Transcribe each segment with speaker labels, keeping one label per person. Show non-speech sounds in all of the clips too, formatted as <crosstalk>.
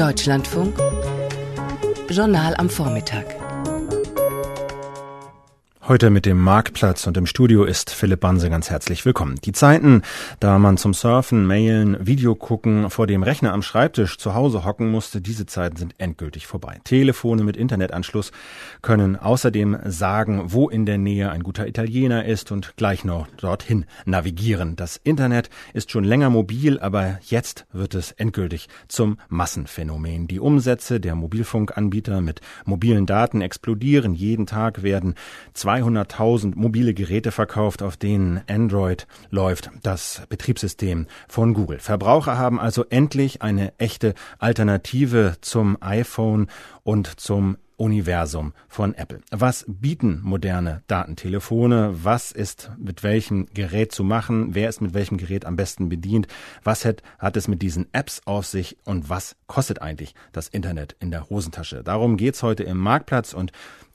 Speaker 1: Deutschlandfunk Journal am Vormittag.
Speaker 2: Heute mit dem Marktplatz und im Studio ist Philipp Banse ganz herzlich willkommen. Die Zeiten, da man zum Surfen, Mailen, Video gucken, vor dem Rechner am Schreibtisch zu Hause hocken musste, diese Zeiten sind endgültig vorbei. Telefone mit Internetanschluss können außerdem sagen, wo in der Nähe ein guter Italiener ist und gleich noch dorthin navigieren. Das Internet ist schon länger mobil, aber jetzt wird es endgültig zum Massenphänomen. Die Umsätze der Mobilfunkanbieter mit mobilen Daten explodieren. Jeden Tag werden 200.000 mobile Geräte verkauft, auf denen Android läuft, das Betriebssystem von Google. Verbraucher haben also endlich eine echte Alternative zum iPhone und zum Universum von Apple. Was bieten moderne Datentelefone? Was ist mit welchem Gerät zu machen? Wer ist mit welchem Gerät am besten bedient? Was hat, hat es mit diesen Apps auf sich? Und was kostet eigentlich das Internet in der Hosentasche? Darum geht's heute im Marktplatz und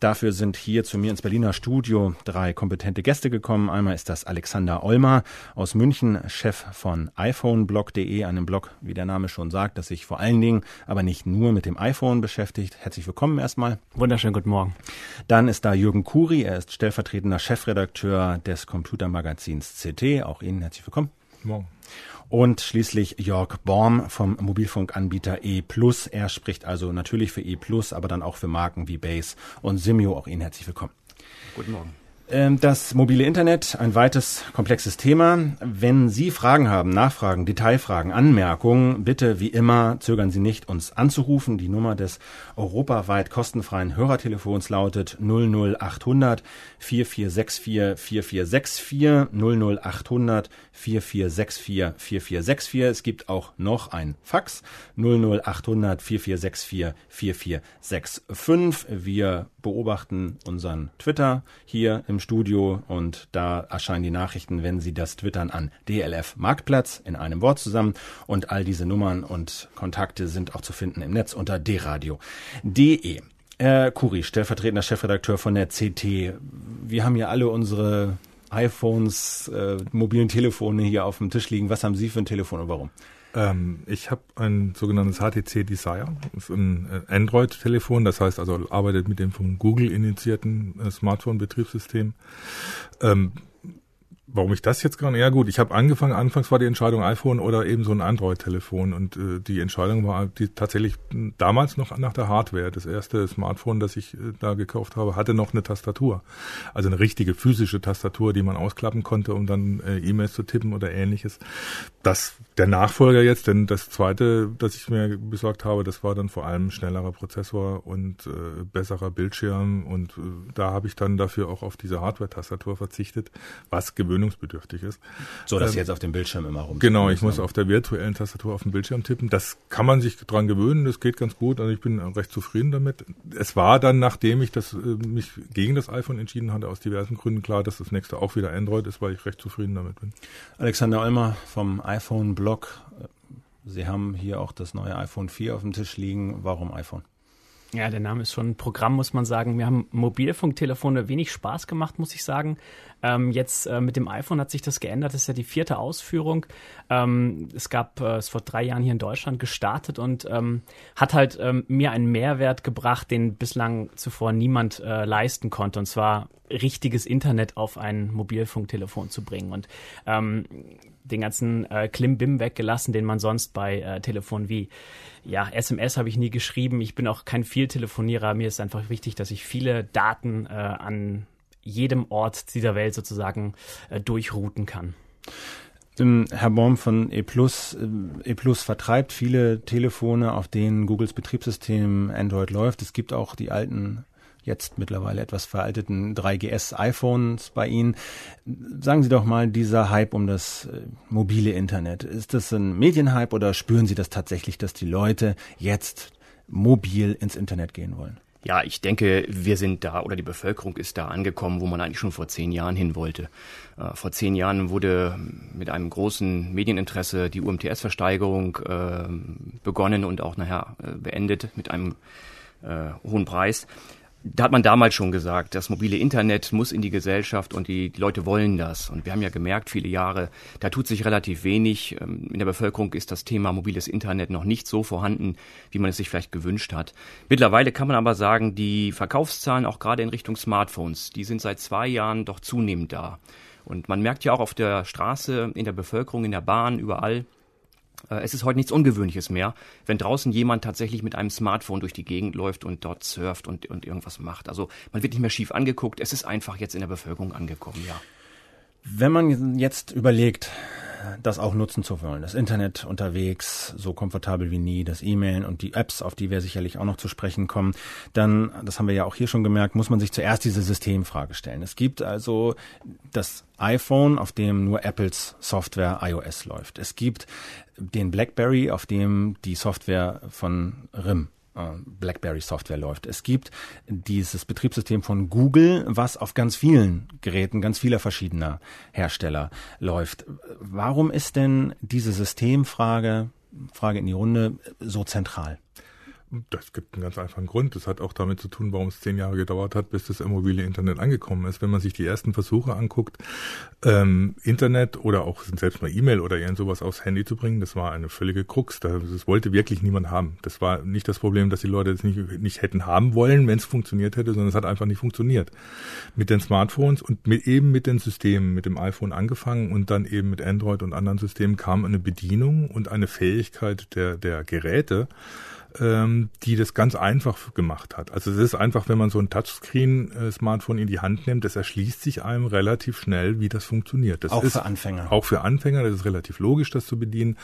Speaker 2: Dafür sind hier zu mir ins Berliner Studio drei kompetente Gäste gekommen. Einmal ist das Alexander Olmer aus München, Chef von iPhoneblog.de, einem Blog, wie der Name schon sagt, das sich vor allen Dingen, aber nicht nur mit dem iPhone beschäftigt. Herzlich willkommen erstmal.
Speaker 3: Wunderschönen guten Morgen.
Speaker 2: Dann ist da Jürgen Kuri, er ist stellvertretender Chefredakteur des Computermagazins CT. Auch Ihnen herzlich willkommen. Guten Morgen. Und schließlich Jörg Borm vom Mobilfunkanbieter E+. Er spricht also natürlich für E+, aber dann auch für Marken wie Base und Simio. Auch Ihnen herzlich willkommen.
Speaker 3: Guten Morgen.
Speaker 2: Ähm, das mobile Internet, ein weites, komplexes Thema. Wenn Sie Fragen haben, Nachfragen, Detailfragen, Anmerkungen, bitte wie immer zögern Sie nicht, uns anzurufen. Die Nummer des europaweit kostenfreien Hörertelefons lautet 00800 4464 4464 00800 4464 4464. Es gibt auch noch ein Fax 00800 4464 4465. Wir beobachten unseren Twitter hier im Studio und da erscheinen die Nachrichten, wenn Sie das twittern an DLF Marktplatz in einem Wort zusammen und all diese Nummern und Kontakte sind auch zu finden im Netz unter dradio.de. Herr Kuri, stellvertretender Chefredakteur von der CT. Wir haben ja alle unsere iPhones, äh, mobilen Telefone hier auf dem Tisch liegen. Was haben Sie für ein Telefon und warum?
Speaker 4: Ähm, ich habe ein sogenanntes HTC Desire, das ist ein äh, Android-Telefon, das heißt also arbeitet mit dem von Google initiierten äh, Smartphone-Betriebssystem. Ähm, Warum ich das jetzt gerade? Ja gut, ich habe angefangen, anfangs war die Entscheidung iPhone oder eben so ein Android-Telefon und äh, die Entscheidung war die tatsächlich damals noch nach der Hardware. Das erste Smartphone, das ich äh, da gekauft habe, hatte noch eine Tastatur. Also eine richtige physische Tastatur, die man ausklappen konnte, um dann äh, E-Mails zu tippen oder ähnliches. Das der Nachfolger jetzt, denn das zweite, das ich mir besorgt habe, das war dann vor allem schnellerer Prozessor und äh, besserer Bildschirm und äh, da habe ich dann dafür auch auf diese Hardware-Tastatur verzichtet, was gewöhnungsbedürftig ist.
Speaker 2: So, dass ähm, jetzt auf dem Bildschirm immer rum.
Speaker 4: Genau, ich muss auf der virtuellen Tastatur auf dem Bildschirm tippen. Das kann man sich dran gewöhnen, das geht ganz gut, also ich bin recht zufrieden damit. Es war dann, nachdem ich das, äh, mich gegen das iPhone entschieden hatte, aus diversen Gründen klar, dass das nächste auch wieder Android ist, weil ich recht zufrieden damit bin.
Speaker 2: Alexander Olmer vom iPhone Blog. Sie haben hier auch das neue iPhone 4 auf dem Tisch liegen. Warum iPhone?
Speaker 3: Ja, der Name ist schon ein Programm, muss man sagen. Wir haben Mobilfunktelefone wenig Spaß gemacht, muss ich sagen. Ähm, jetzt äh, mit dem iPhone hat sich das geändert. Das ist ja die vierte Ausführung. Ähm, es gab äh, es vor drei Jahren hier in Deutschland gestartet und ähm, hat halt ähm, mir einen Mehrwert gebracht, den bislang zuvor niemand äh, leisten konnte. Und zwar richtiges Internet auf ein Mobilfunktelefon zu bringen. Und ähm, den ganzen äh, Klimbim weggelassen, den man sonst bei äh, Telefonen wie ja, SMS habe ich nie geschrieben. Ich bin auch kein Vieltelefonierer. Mir ist einfach wichtig, dass ich viele Daten äh, an jedem Ort dieser Welt sozusagen äh, durchrouten kann.
Speaker 2: Herr Baum von E+, E+, vertreibt viele Telefone, auf denen Googles Betriebssystem Android läuft. Es gibt auch die alten jetzt mittlerweile etwas veralteten 3GS iPhones bei Ihnen. Sagen Sie doch mal, dieser Hype um das äh, mobile Internet, ist das ein Medienhype oder spüren Sie das tatsächlich, dass die Leute jetzt mobil ins Internet gehen wollen?
Speaker 5: Ja, ich denke, wir sind da oder die Bevölkerung ist da angekommen, wo man eigentlich schon vor zehn Jahren hin wollte. Äh, vor zehn Jahren wurde mit einem großen Medieninteresse die UMTS-Versteigerung äh, begonnen und auch nachher äh, beendet mit einem äh, hohen Preis da hat man damals schon gesagt, das mobile Internet muss in die Gesellschaft und die, die, Leute wollen das. Und wir haben ja gemerkt, viele Jahre, da tut sich relativ wenig. Ähm, in der Bevölkerung ist das Thema mobiles Internet noch nicht so vorhanden, wie man es sich vielleicht gewünscht hat. Mittlerweile kann man aber sagen, die Verkaufszahlen auch gerade in Richtung Smartphones, die sind seit zwei Jahren doch zunehmend da. Und man merkt ja auch auf der Straße, in der Bevölkerung, in der Bahn, überall, es ist heute nichts Ungewöhnliches mehr, wenn draußen jemand tatsächlich mit einem Smartphone durch die Gegend läuft und dort surft und, und irgendwas macht. Also man wird nicht mehr schief angeguckt, es ist einfach jetzt in der Bevölkerung angekommen, ja.
Speaker 2: Wenn man jetzt überlegt, das auch nutzen zu wollen. Das Internet unterwegs, so komfortabel wie nie, das E-Mailen und die Apps, auf die wir sicherlich auch noch zu sprechen kommen, dann, das haben wir ja auch hier schon gemerkt, muss man sich zuerst diese Systemfrage stellen. Es gibt also das iPhone, auf dem nur Apples Software iOS läuft. Es gibt den BlackBerry, auf dem die Software von RIM BlackBerry-Software läuft. Es gibt dieses Betriebssystem von Google, was auf ganz vielen Geräten, ganz vieler verschiedener Hersteller läuft. Warum ist denn diese Systemfrage, Frage in die Runde, so zentral?
Speaker 4: Das gibt einen ganz einfachen Grund. Das hat auch damit zu tun, warum es zehn Jahre gedauert hat, bis das mobile Internet angekommen ist. Wenn man sich die ersten Versuche anguckt, ähm, Internet oder auch selbst mal E-Mail oder irgend sowas aufs Handy zu bringen, das war eine völlige Krux. Das, das wollte wirklich niemand haben. Das war nicht das Problem, dass die Leute es nicht, nicht hätten haben wollen, wenn es funktioniert hätte, sondern es hat einfach nicht funktioniert. Mit den Smartphones und mit, eben mit den Systemen, mit dem iPhone angefangen und dann eben mit Android und anderen Systemen kam eine Bedienung und eine Fähigkeit der, der Geräte, ähm, die das ganz einfach gemacht hat. Also es ist einfach, wenn man so ein Touchscreen-Smartphone in die Hand nimmt, das erschließt sich einem relativ schnell, wie das funktioniert. Das
Speaker 2: auch
Speaker 4: ist,
Speaker 2: für Anfänger.
Speaker 4: Auch für Anfänger, das ist relativ logisch, das zu bedienen.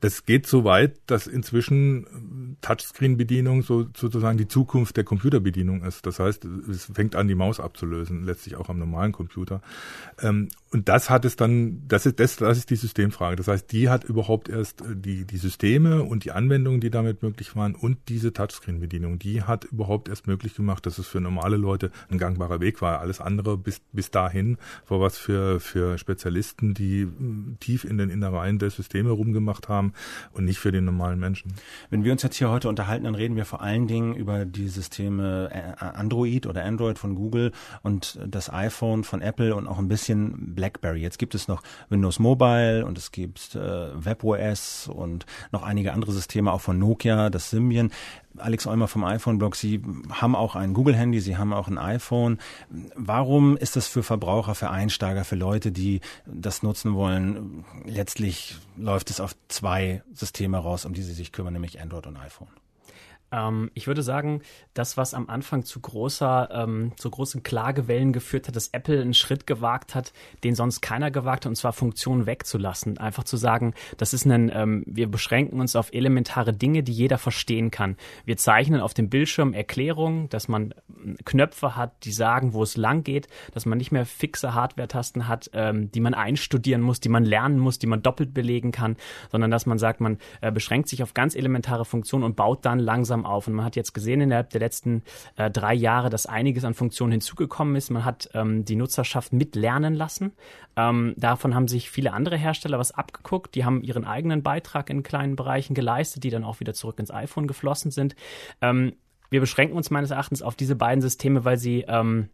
Speaker 4: Das geht so weit, dass inzwischen Touchscreen-Bedienung so, sozusagen die Zukunft der Computerbedienung ist. Das heißt, es fängt an, die Maus abzulösen, letztlich auch am normalen Computer. Ähm, und das hat es dann, das ist, das, das ist die Systemfrage. Das heißt, die hat überhaupt erst äh, die, die Systeme und die Anwendungen, die damit möglich waren und diese Touchscreen-Bedienung, die hat überhaupt erst möglich gemacht, dass es für normale Leute ein gangbarer Weg war. Alles andere bis, bis dahin war was für, für Spezialisten, die hm, tief in den Innereien der Systeme rumgemacht haben und nicht für den normalen Menschen.
Speaker 2: Wenn wir uns jetzt hier heute unterhalten, dann reden wir vor allen Dingen über die Systeme äh, Android oder Android von Google und das iPhone von Apple und auch ein bisschen BlackBerry. Jetzt gibt es noch Windows Mobile und es gibt äh, WebOS und noch einige andere Systeme auch von Nokia, das Symbian. Alex Olmer vom iPhone-Blog, Sie haben auch ein Google-Handy, Sie haben auch ein iPhone. Warum ist das für Verbraucher, für Einsteiger, für Leute, die das nutzen wollen? Letztlich läuft es auf zwei Systeme raus, um die Sie sich kümmern, nämlich Android und iPhone.
Speaker 3: Ähm, ich würde sagen, das, was am Anfang zu großer, ähm, zu großen Klagewellen geführt hat, dass Apple einen Schritt gewagt hat, den sonst keiner gewagt hat, und zwar Funktionen wegzulassen. Einfach zu sagen, das ist ein, ähm, wir beschränken uns auf elementare Dinge, die jeder verstehen kann. Wir zeichnen auf dem Bildschirm Erklärungen, dass man ähm, Knöpfe hat, die sagen, wo es lang geht, dass man nicht mehr fixe Hardware-Tasten hat, ähm, die man einstudieren muss, die man lernen muss, die man doppelt belegen kann, sondern dass man sagt, man äh, beschränkt sich auf ganz elementare Funktionen und baut dann langsam langsam auf. Und man hat jetzt gesehen innerhalb der letzten äh, drei Jahre, dass einiges an Funktionen hinzugekommen ist. Man hat ähm, die Nutzerschaft mitlernen lassen. Ähm, davon haben sich viele andere Hersteller was abgeguckt. Die haben ihren eigenen Beitrag in kleinen Bereichen geleistet, die dann auch wieder zurück ins iPhone geflossen sind. Ähm, wir beschränken uns meines Erachtens auf diese beiden Systeme, weil sie ähm,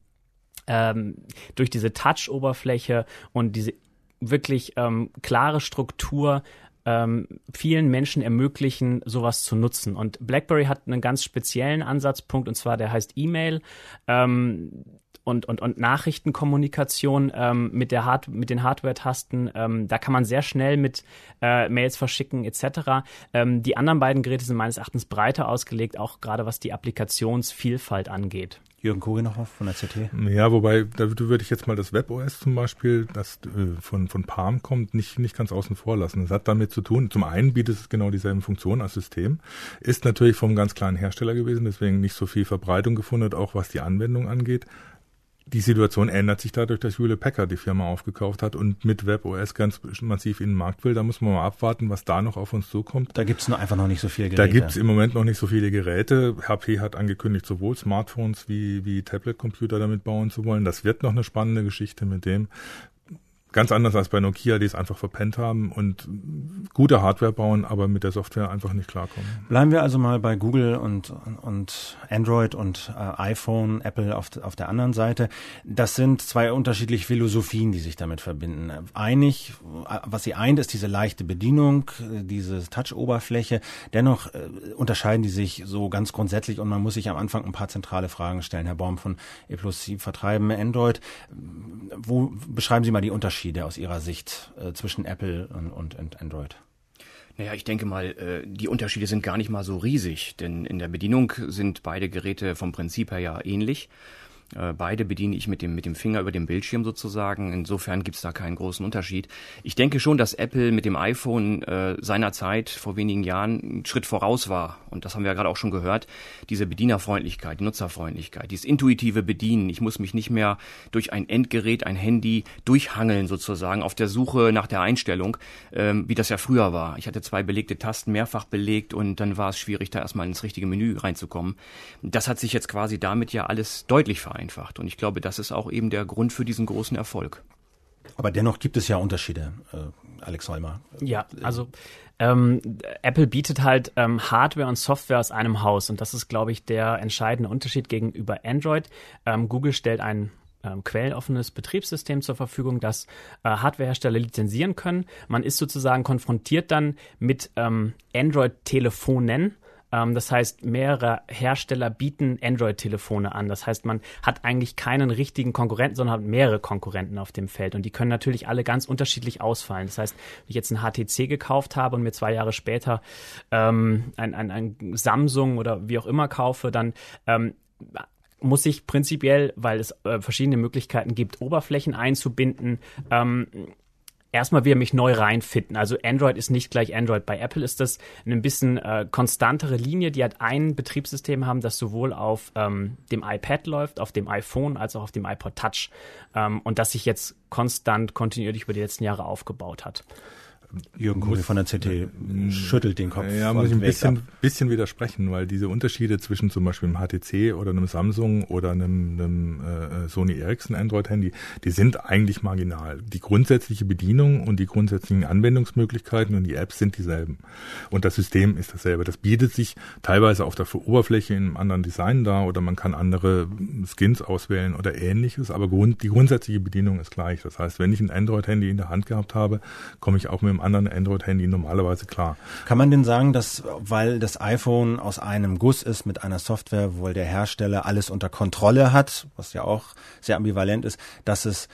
Speaker 3: ähm, durch diese Touch-Oberfläche und diese wirklich ähm, klare Struktur ähm, vielen Menschen ermöglichen, sowas zu nutzen. Und BlackBerry hat einen ganz speziellen Ansatzpunkt, und zwar der heißt E-Mail. Ähm, und, und, und Nachrichtenkommunikation ähm, mit, der Hard mit den Hardware-Tasten. Ähm, da kann man sehr schnell mit äh, Mails verschicken etc. Ähm, die anderen beiden Geräte sind meines Erachtens breiter ausgelegt, auch gerade was die Applikationsvielfalt angeht.
Speaker 2: Jürgen noch von der CT?
Speaker 4: Ja, wobei, da würde ich jetzt mal das WebOS zum Beispiel, das äh, von, von Palm kommt, nicht, nicht ganz außen vor lassen. Das hat damit zu tun, zum einen bietet es genau dieselben Funktionen als System, ist natürlich vom ganz kleinen Hersteller gewesen, deswegen nicht so viel Verbreitung gefunden, auch was die Anwendung angeht die Situation ändert sich dadurch, dass Hewlett Packard die Firma aufgekauft hat und mit WebOS ganz massiv in den Markt will. Da muss man mal abwarten, was da noch auf uns zukommt.
Speaker 2: Da gibt's nur einfach noch nicht so viele Geräte.
Speaker 4: Da gibt's im Moment noch nicht so viele Geräte. HP hat angekündigt, sowohl Smartphones wie, wie Tablet-Computer damit bauen zu wollen. Das wird noch eine spannende Geschichte mit dem Ganz anders als bei Nokia, die es einfach verpennt haben und gute Hardware bauen, aber mit der Software einfach nicht klarkommen.
Speaker 2: Bleiben wir also mal bei Google und, und Android und äh, iPhone, Apple auf, auf der anderen Seite. Das sind zwei unterschiedliche Philosophien, die sich damit verbinden. Einig, was sie eint, ist diese leichte Bedienung, diese Touch-Oberfläche. Dennoch äh, unterscheiden die sich so ganz grundsätzlich und man muss sich am Anfang ein paar zentrale Fragen stellen. Herr Baum von E plus Sie vertreiben Android. Wo beschreiben Sie mal die Unterschiede? Unterschiede aus Ihrer Sicht äh, zwischen Apple und, und, und Android?
Speaker 5: Naja, ich denke mal, äh, die Unterschiede sind gar nicht mal so riesig, denn in der Bedienung sind beide Geräte vom Prinzip her ja ähnlich. Äh, beide bediene ich mit dem, mit dem Finger über dem Bildschirm sozusagen. Insofern gibt es da keinen großen Unterschied. Ich denke schon, dass Apple mit dem iPhone äh, seinerzeit vor wenigen Jahren einen Schritt voraus war. Und das haben wir ja gerade auch schon gehört. Diese Bedienerfreundlichkeit, die Nutzerfreundlichkeit, dieses intuitive Bedienen. Ich muss mich nicht mehr durch ein Endgerät, ein Handy durchhangeln sozusagen auf der Suche nach der Einstellung, ähm, wie das ja früher war. Ich hatte zwei belegte Tasten mehrfach belegt und dann war es schwierig, da erstmal ins richtige Menü reinzukommen. Das hat sich jetzt quasi damit ja alles deutlich verändert vereinfacht. Und ich glaube, das ist auch eben der Grund für diesen großen Erfolg.
Speaker 2: Aber dennoch gibt es ja Unterschiede, äh, Alex Holmer.
Speaker 3: Ja, also ähm, Apple bietet halt ähm, Hardware und Software aus einem Haus und das ist, glaube ich, der entscheidende Unterschied gegenüber Android. Ähm, Google stellt ein ähm, quelloffenes Betriebssystem zur Verfügung, das äh, Hardwarehersteller lizenzieren können. Man ist sozusagen konfrontiert dann mit ähm, Android-Telefonen das heißt, mehrere Hersteller bieten Android-Telefone an. Das heißt, man hat eigentlich keinen richtigen Konkurrenten, sondern hat mehrere Konkurrenten auf dem Feld. Und die können natürlich alle ganz unterschiedlich ausfallen. Das heißt, wenn ich jetzt ein HTC gekauft habe und mir zwei Jahre später ähm, ein, ein, ein Samsung oder wie auch immer kaufe, dann ähm, muss ich prinzipiell, weil es äh, verschiedene Möglichkeiten gibt, Oberflächen einzubinden, ähm, erstmal wieder mich neu reinfinden. Also Android ist nicht gleich Android. Bei Apple ist das eine bisschen äh, konstantere Linie, die halt ein Betriebssystem haben, das sowohl auf ähm, dem iPad läuft, auf dem iPhone als auch auf dem iPod Touch ähm, und das sich jetzt konstant kontinuierlich über die letzten Jahre aufgebaut hat.
Speaker 2: Jürgen Kugel von der CT schüttelt den Kopf.
Speaker 4: Ja, muss ich ein bisschen, bisschen widersprechen, weil diese Unterschiede zwischen zum Beispiel einem HTC oder einem Samsung oder einem, einem äh, Sony Ericsson Android-Handy, die sind eigentlich marginal. Die grundsätzliche Bedienung und die grundsätzlichen Anwendungsmöglichkeiten und die Apps sind dieselben. Und das System ist dasselbe. Das bietet sich teilweise auf der Oberfläche in einem anderen Design dar oder man kann andere Skins auswählen oder ähnliches, aber die grundsätzliche Bedienung ist gleich. Das heißt, wenn ich ein Android-Handy in der Hand gehabt habe, komme ich auch mit einem anderen Android-Handy normalerweise klar.
Speaker 2: Kann man denn sagen, dass, weil das iPhone aus einem Guss ist mit einer Software, wo der Hersteller alles unter Kontrolle hat, was ja auch sehr ambivalent ist, dass es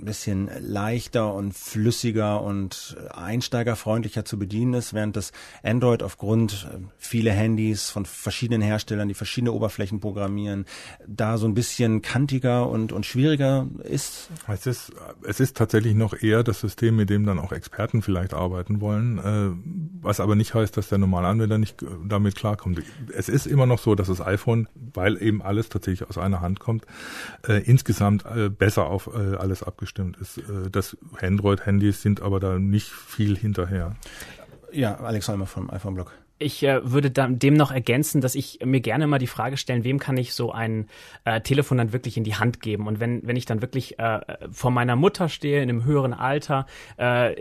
Speaker 2: ein bisschen leichter und flüssiger und einsteigerfreundlicher zu bedienen ist, während das Android aufgrund äh, viele Handys von verschiedenen Herstellern, die verschiedene Oberflächen programmieren, da so ein bisschen kantiger und, und schwieriger ist?
Speaker 4: Es ist, es ist tatsächlich noch eher das System, mit dem dann auch Experten vielleicht arbeiten wollen, äh, was aber nicht heißt, dass der normale Anwender nicht damit klarkommt. Es ist immer noch so, dass das iPhone, weil eben alles tatsächlich aus einer Hand kommt, äh, insgesamt äh, besser auf äh, alles abgestimmt ist. Äh, das Android-Handys sind aber da nicht viel hinterher.
Speaker 2: Ja, Alex Holmer vom iPhone-Blog.
Speaker 3: Ich äh, würde dem noch ergänzen, dass ich mir gerne mal die Frage stellen, wem kann ich so ein äh, Telefon dann wirklich in die Hand geben? Und wenn, wenn ich dann wirklich äh, vor meiner Mutter stehe, in einem höheren Alter, äh,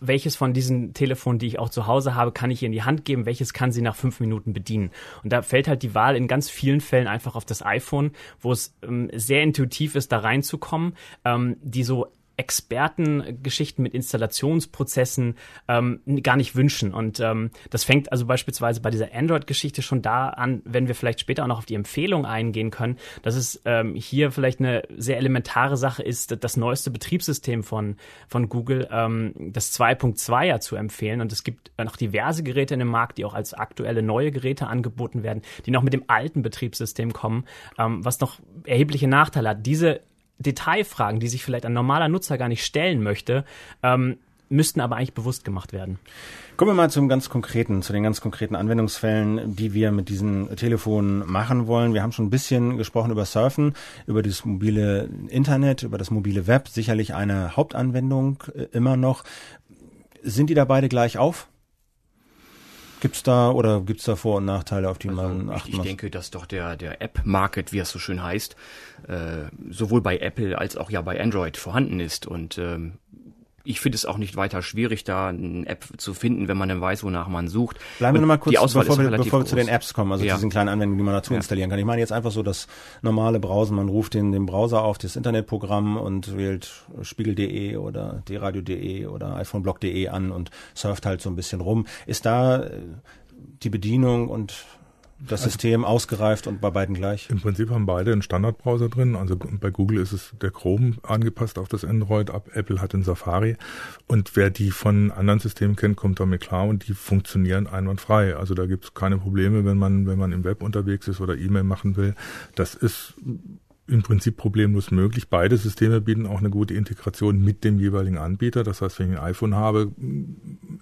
Speaker 3: welches von diesen Telefonen, die ich auch zu Hause habe, kann ich ihr in die Hand geben? Welches kann sie nach fünf Minuten bedienen? Und da fällt halt die Wahl in ganz vielen Fällen einfach auf das iPhone, wo es ähm, sehr intuitiv ist, da reinzukommen, ähm, die so Expertengeschichten mit Installationsprozessen ähm, gar nicht wünschen. Und ähm, das fängt also beispielsweise bei dieser Android-Geschichte schon da an, wenn wir vielleicht später auch noch auf die Empfehlung eingehen können, dass es ähm, hier vielleicht eine sehr elementare Sache ist, das neueste Betriebssystem von, von Google, ähm, das 2.2er zu empfehlen. Und es gibt noch diverse Geräte in dem Markt, die auch als aktuelle neue Geräte angeboten werden, die noch mit dem alten Betriebssystem kommen, ähm, was noch erhebliche Nachteile hat. Diese Detailfragen, die sich vielleicht ein normaler Nutzer gar nicht stellen möchte, ähm, müssten aber eigentlich bewusst gemacht werden.
Speaker 2: Kommen wir mal zum ganz konkreten, zu den ganz konkreten Anwendungsfällen, die wir mit diesen Telefonen machen wollen. Wir haben schon ein bisschen gesprochen über Surfen, über das mobile Internet, über das mobile Web, sicherlich eine Hauptanwendung äh, immer noch. Sind die da beide gleich auf? Gibt's da oder gibt's da Vor- und Nachteile, auf die also man
Speaker 5: achten muss? Ich denke, dass doch der, der App-Market, wie es so schön heißt, äh, sowohl bei Apple als auch ja bei Android vorhanden ist. Und ähm, ich finde es auch nicht weiter schwierig, da eine App zu finden, wenn man dann weiß, wonach man sucht.
Speaker 2: Bleiben wir nochmal kurz, bevor, wir, bevor wir zu den Apps kommen, also ja. diesen kleinen Anwendungen, die man dazu ja. installieren kann. Ich meine jetzt einfach so das normale Browsen, man ruft den, den Browser auf, das Internetprogramm und wählt spiegel.de oder dradio.de oder iPhoneblog.de an und surft halt so ein bisschen rum. Ist da äh, die Bedienung und das also System ausgereift und bei beiden gleich?
Speaker 4: Im Prinzip haben beide einen Standardbrowser drin. Also bei Google ist es der Chrome angepasst auf das Android, ab Apple hat den Safari. Und wer die von anderen Systemen kennt, kommt damit klar und die funktionieren einwandfrei. Also da gibt es keine Probleme, wenn man, wenn man im Web unterwegs ist oder E-Mail machen will. Das ist im Prinzip problemlos möglich. Beide Systeme bieten auch eine gute Integration mit dem jeweiligen Anbieter. Das heißt, wenn ich ein iPhone habe,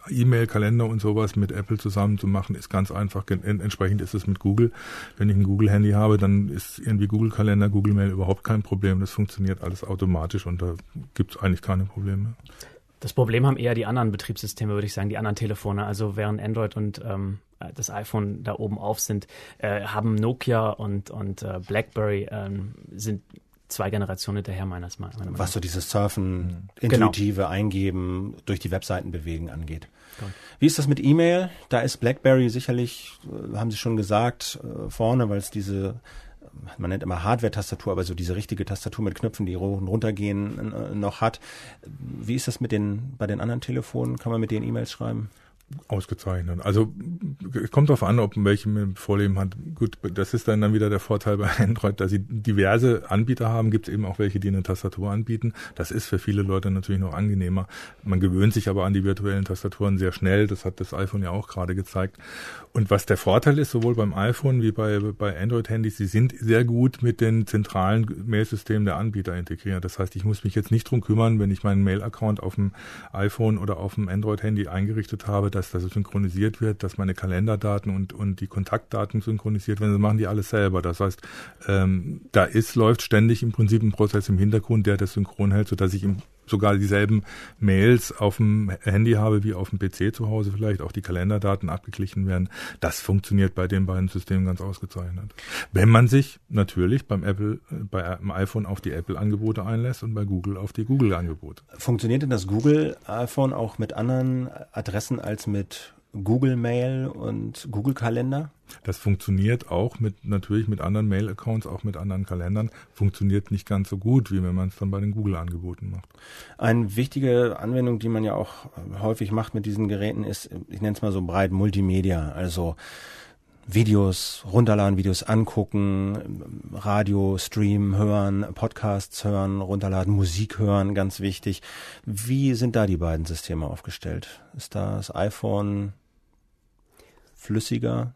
Speaker 4: E-Mail, Kalender und sowas mit Apple zusammen zu machen, ist ganz einfach. Entsprechend ist es mit Google. Wenn ich ein Google-Handy habe, dann ist irgendwie Google Kalender, Google Mail überhaupt kein Problem. Das funktioniert alles automatisch und da gibt es eigentlich keine Probleme.
Speaker 3: Das Problem haben eher die anderen Betriebssysteme, würde ich sagen, die anderen Telefone. Also während Android und ähm, das iPhone da oben auf sind, äh, haben Nokia und, und äh, BlackBerry ähm, sind zwei Generationen hinterher meines
Speaker 2: meiner Meinung Was so dieses Surfen, genau. intuitive genau. Eingeben, durch die Webseiten bewegen angeht. Genau. Wie ist das mit E-Mail? Da ist BlackBerry sicherlich, äh, haben Sie schon gesagt, äh, vorne, weil es diese man nennt immer Hardware-Tastatur, aber so diese richtige Tastatur mit Knöpfen, die hoch und runter gehen, äh, noch hat. Wie ist das mit den, bei den anderen Telefonen? Kann man mit denen E-Mails schreiben?
Speaker 4: Ausgezeichnet. Also kommt darauf an, ob welche Vorleben hat. Gut, das ist dann, dann wieder der Vorteil bei Android, dass sie diverse Anbieter haben. Gibt es eben auch welche, die eine Tastatur anbieten. Das ist für viele Leute natürlich noch angenehmer. Man gewöhnt sich aber an die virtuellen Tastaturen sehr schnell. Das hat das iPhone ja auch gerade gezeigt. Und was der Vorteil ist, sowohl beim iPhone wie bei, bei Android-Handys, sie sind sehr gut mit den zentralen Mailsystemen der Anbieter integriert. Das heißt, ich muss mich jetzt nicht drum kümmern, wenn ich meinen Mail-Account auf dem iPhone oder auf dem Android-Handy eingerichtet habe, dass das synchronisiert wird, dass meine Kalenderdaten und, und die Kontaktdaten synchronisiert werden. Das machen die alles selber. Das heißt, ähm, da ist, läuft ständig im Prinzip ein Prozess im Hintergrund, der das synchron hält, sodass ich im sogar dieselben Mails auf dem Handy habe wie auf dem PC zu Hause vielleicht, auch die Kalenderdaten abgeglichen werden. Das funktioniert bei den beiden Systemen ganz ausgezeichnet. Wenn man sich natürlich beim Apple, beim iPhone auf die Apple-Angebote einlässt und bei Google auf die Google-Angebote.
Speaker 2: Funktioniert denn das Google-iPhone auch mit anderen Adressen als mit Google Mail und Google Kalender?
Speaker 4: Das funktioniert auch mit natürlich mit anderen Mail-Accounts, auch mit anderen Kalendern. Funktioniert nicht ganz so gut, wie wenn man es dann bei den Google-Angeboten macht.
Speaker 2: Eine wichtige Anwendung, die man ja auch häufig macht mit diesen Geräten, ist, ich nenne es mal so breit Multimedia. Also Videos runterladen, Videos angucken, Radio streamen, hören, Podcasts hören, runterladen, Musik hören, ganz wichtig. Wie sind da die beiden Systeme aufgestellt? Ist das iPhone flüssiger?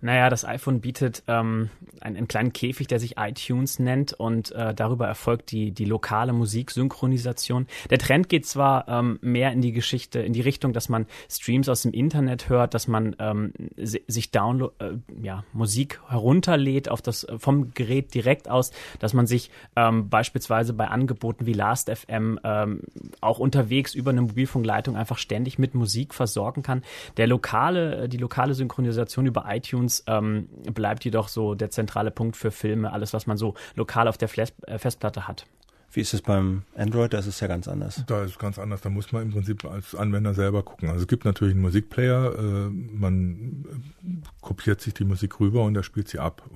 Speaker 3: Naja, das iPhone bietet ähm, einen, einen, kleinen Käfig, der sich iTunes nennt und äh, darüber erfolgt die, die lokale Musiksynchronisation. Der Trend geht zwar ähm, mehr in die Geschichte, in die Richtung, dass man Streams aus dem Internet hört, dass man ähm, sich Download, äh, ja, Musik herunterlädt auf das, äh, vom Gerät direkt aus, dass man sich ähm, beispielsweise bei Angeboten wie Last.fm ähm, auch unterwegs über eine Mobilfunkleitung einfach ständig mit Musik versorgen kann. Der lokale, äh, die lokale Synchronisation über iTunes iTunes ähm, bleibt jedoch so der zentrale Punkt für Filme, alles, was man so lokal auf der äh, Festplatte hat.
Speaker 2: Wie ist es beim Android? Da ist es ja ganz anders.
Speaker 4: Da ist es ganz anders. Da muss man im Prinzip als Anwender selber gucken. Also es gibt natürlich einen Musikplayer. Äh, man äh, kopiert sich die Musik rüber und er spielt sie ab.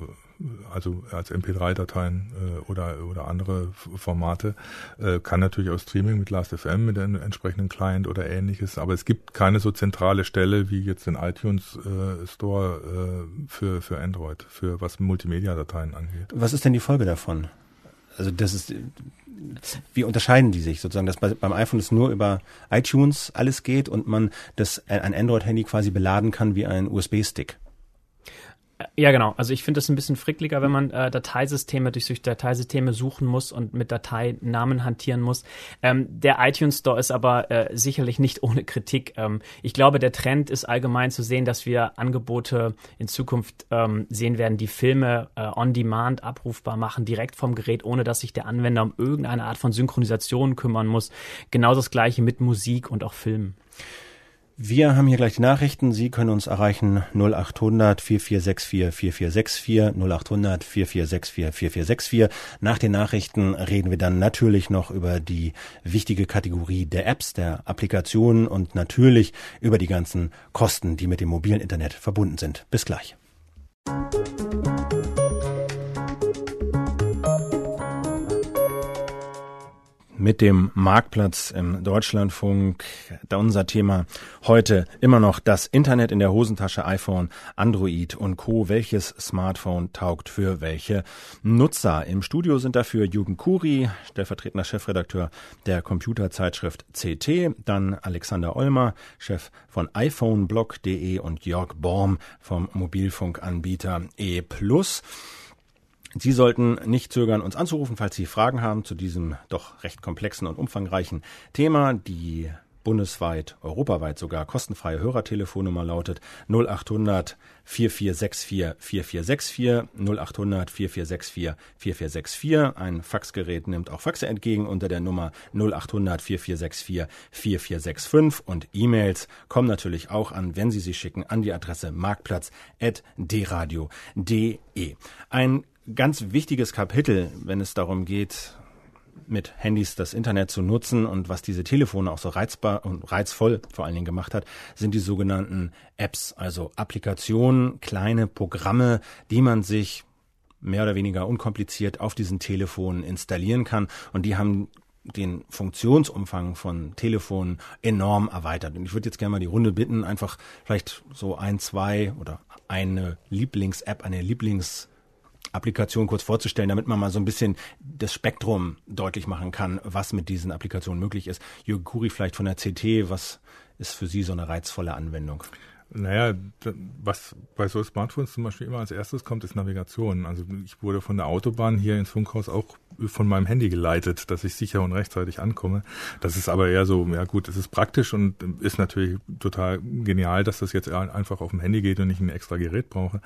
Speaker 4: Also als MP3-Dateien äh, oder, oder andere Formate. Äh, kann natürlich auch Streaming mit Last.fm, mit einem entsprechenden Client oder ähnliches. Aber es gibt keine so zentrale Stelle wie jetzt den iTunes äh, Store äh, für, für Android, für was Multimedia-Dateien angeht.
Speaker 2: Was ist denn die Folge davon? Also das ist wie unterscheiden die sich sozusagen, dass bei, beim iPhone es nur über iTunes alles geht und man das äh, ein Android-Handy quasi beladen kann wie ein USB-Stick?
Speaker 3: Ja, genau. Also ich finde es ein bisschen frickliger, wenn man äh, Dateisysteme durch, durch Dateisysteme suchen muss und mit Dateinamen hantieren muss. Ähm, der iTunes Store ist aber äh, sicherlich nicht ohne Kritik. Ähm, ich glaube, der Trend ist allgemein zu sehen, dass wir Angebote in Zukunft ähm, sehen werden, die Filme äh, on demand abrufbar machen, direkt vom Gerät, ohne dass sich der Anwender um irgendeine Art von Synchronisation kümmern muss. Genau das gleiche mit Musik und auch Filmen.
Speaker 2: Wir haben hier gleich die Nachrichten. Sie können uns erreichen 0800 4464 4464 0800 4464 4464. Nach den Nachrichten reden wir dann natürlich noch über die wichtige Kategorie der Apps, der Applikationen und natürlich über die ganzen Kosten, die mit dem mobilen Internet verbunden sind. Bis gleich. Mit dem Marktplatz im Deutschlandfunk. Da unser Thema heute immer noch das Internet in der Hosentasche, iPhone, Android und Co. Welches Smartphone taugt für welche Nutzer? Im Studio sind dafür Jürgen Kuri, stellvertretender Chefredakteur der Computerzeitschrift CT, dann Alexander Olmer, Chef von iPhoneblog.de und Jörg Borm vom Mobilfunkanbieter E+. Sie sollten nicht zögern, uns anzurufen, falls Sie Fragen haben zu diesem doch recht komplexen und umfangreichen Thema. Die bundesweit, europaweit sogar kostenfreie Hörertelefonnummer lautet 0800 4464 4464 0800 4464 4464. Ein Faxgerät nimmt auch Faxe entgegen unter der Nummer 0800 4464 4465 und E-Mails kommen natürlich auch an, wenn Sie sie schicken, an die Adresse marktplatz.dradio.de. Ein ganz wichtiges Kapitel, wenn es darum geht, mit Handys das Internet zu nutzen und was diese Telefone auch so reizbar und reizvoll vor allen Dingen gemacht hat, sind die sogenannten Apps, also Applikationen, kleine Programme, die man sich mehr oder weniger unkompliziert auf diesen Telefonen installieren kann und die haben den Funktionsumfang von Telefonen enorm erweitert. Und ich würde jetzt gerne mal die Runde bitten, einfach vielleicht so ein, zwei oder eine Lieblings-App, eine Lieblings- Applikation kurz vorzustellen, damit man mal so ein bisschen das Spektrum deutlich machen kann, was mit diesen Applikationen möglich ist. Jürgen Kuri vielleicht von der CT, was ist für Sie so eine reizvolle Anwendung?
Speaker 4: Naja, was bei so Smartphones zum Beispiel immer als erstes kommt, ist Navigation. Also ich wurde von der Autobahn hier ins Funkhaus auch von meinem Handy geleitet, dass ich sicher und rechtzeitig ankomme. Das ist aber eher so, ja gut, es ist praktisch und ist natürlich total genial, dass das jetzt einfach auf dem Handy geht und ich ein extra Gerät brauche.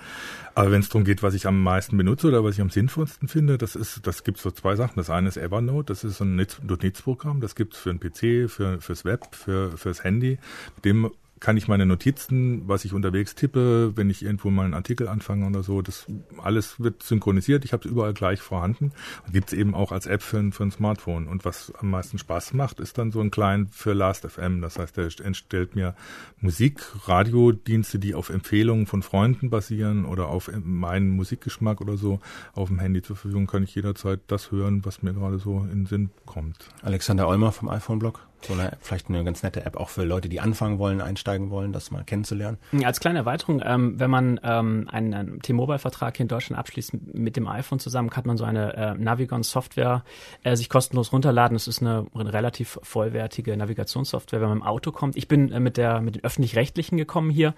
Speaker 4: Aber wenn es darum geht, was ich am meisten benutze oder was ich am sinnvollsten finde, das ist, das gibt so zwei Sachen. Das eine ist Evernote, das ist so ein Notizprogramm, das gibt es für einen PC, für, fürs Web, für, fürs Handy. Mit dem kann ich meine Notizen, was ich unterwegs tippe, wenn ich irgendwo mal einen Artikel anfange oder so, das alles wird synchronisiert. Ich habe es überall gleich vorhanden. Gibt es eben auch als App für für ein Smartphone. Und was am meisten Spaß macht, ist dann so ein Client für Last.fm. Das heißt, der entstellt mir Musik, Radiodienste, die auf Empfehlungen von Freunden basieren oder auf meinen Musikgeschmack oder so auf dem Handy zur Verfügung. Kann ich jederzeit das hören, was mir gerade so in den Sinn kommt.
Speaker 2: Alexander Olmer vom iPhone-Blog so eine, vielleicht eine ganz nette App auch für Leute, die anfangen wollen, einsteigen wollen, das mal kennenzulernen.
Speaker 3: Als kleine Erweiterung, ähm, wenn man ähm, einen, einen T-Mobile-Vertrag hier in Deutschland abschließt mit dem iPhone zusammen, kann man so eine äh, Navigon-Software äh, sich kostenlos runterladen. Das ist eine, eine relativ vollwertige Navigationssoftware, wenn man im Auto kommt. Ich bin äh, mit der mit den öffentlich-rechtlichen gekommen hier,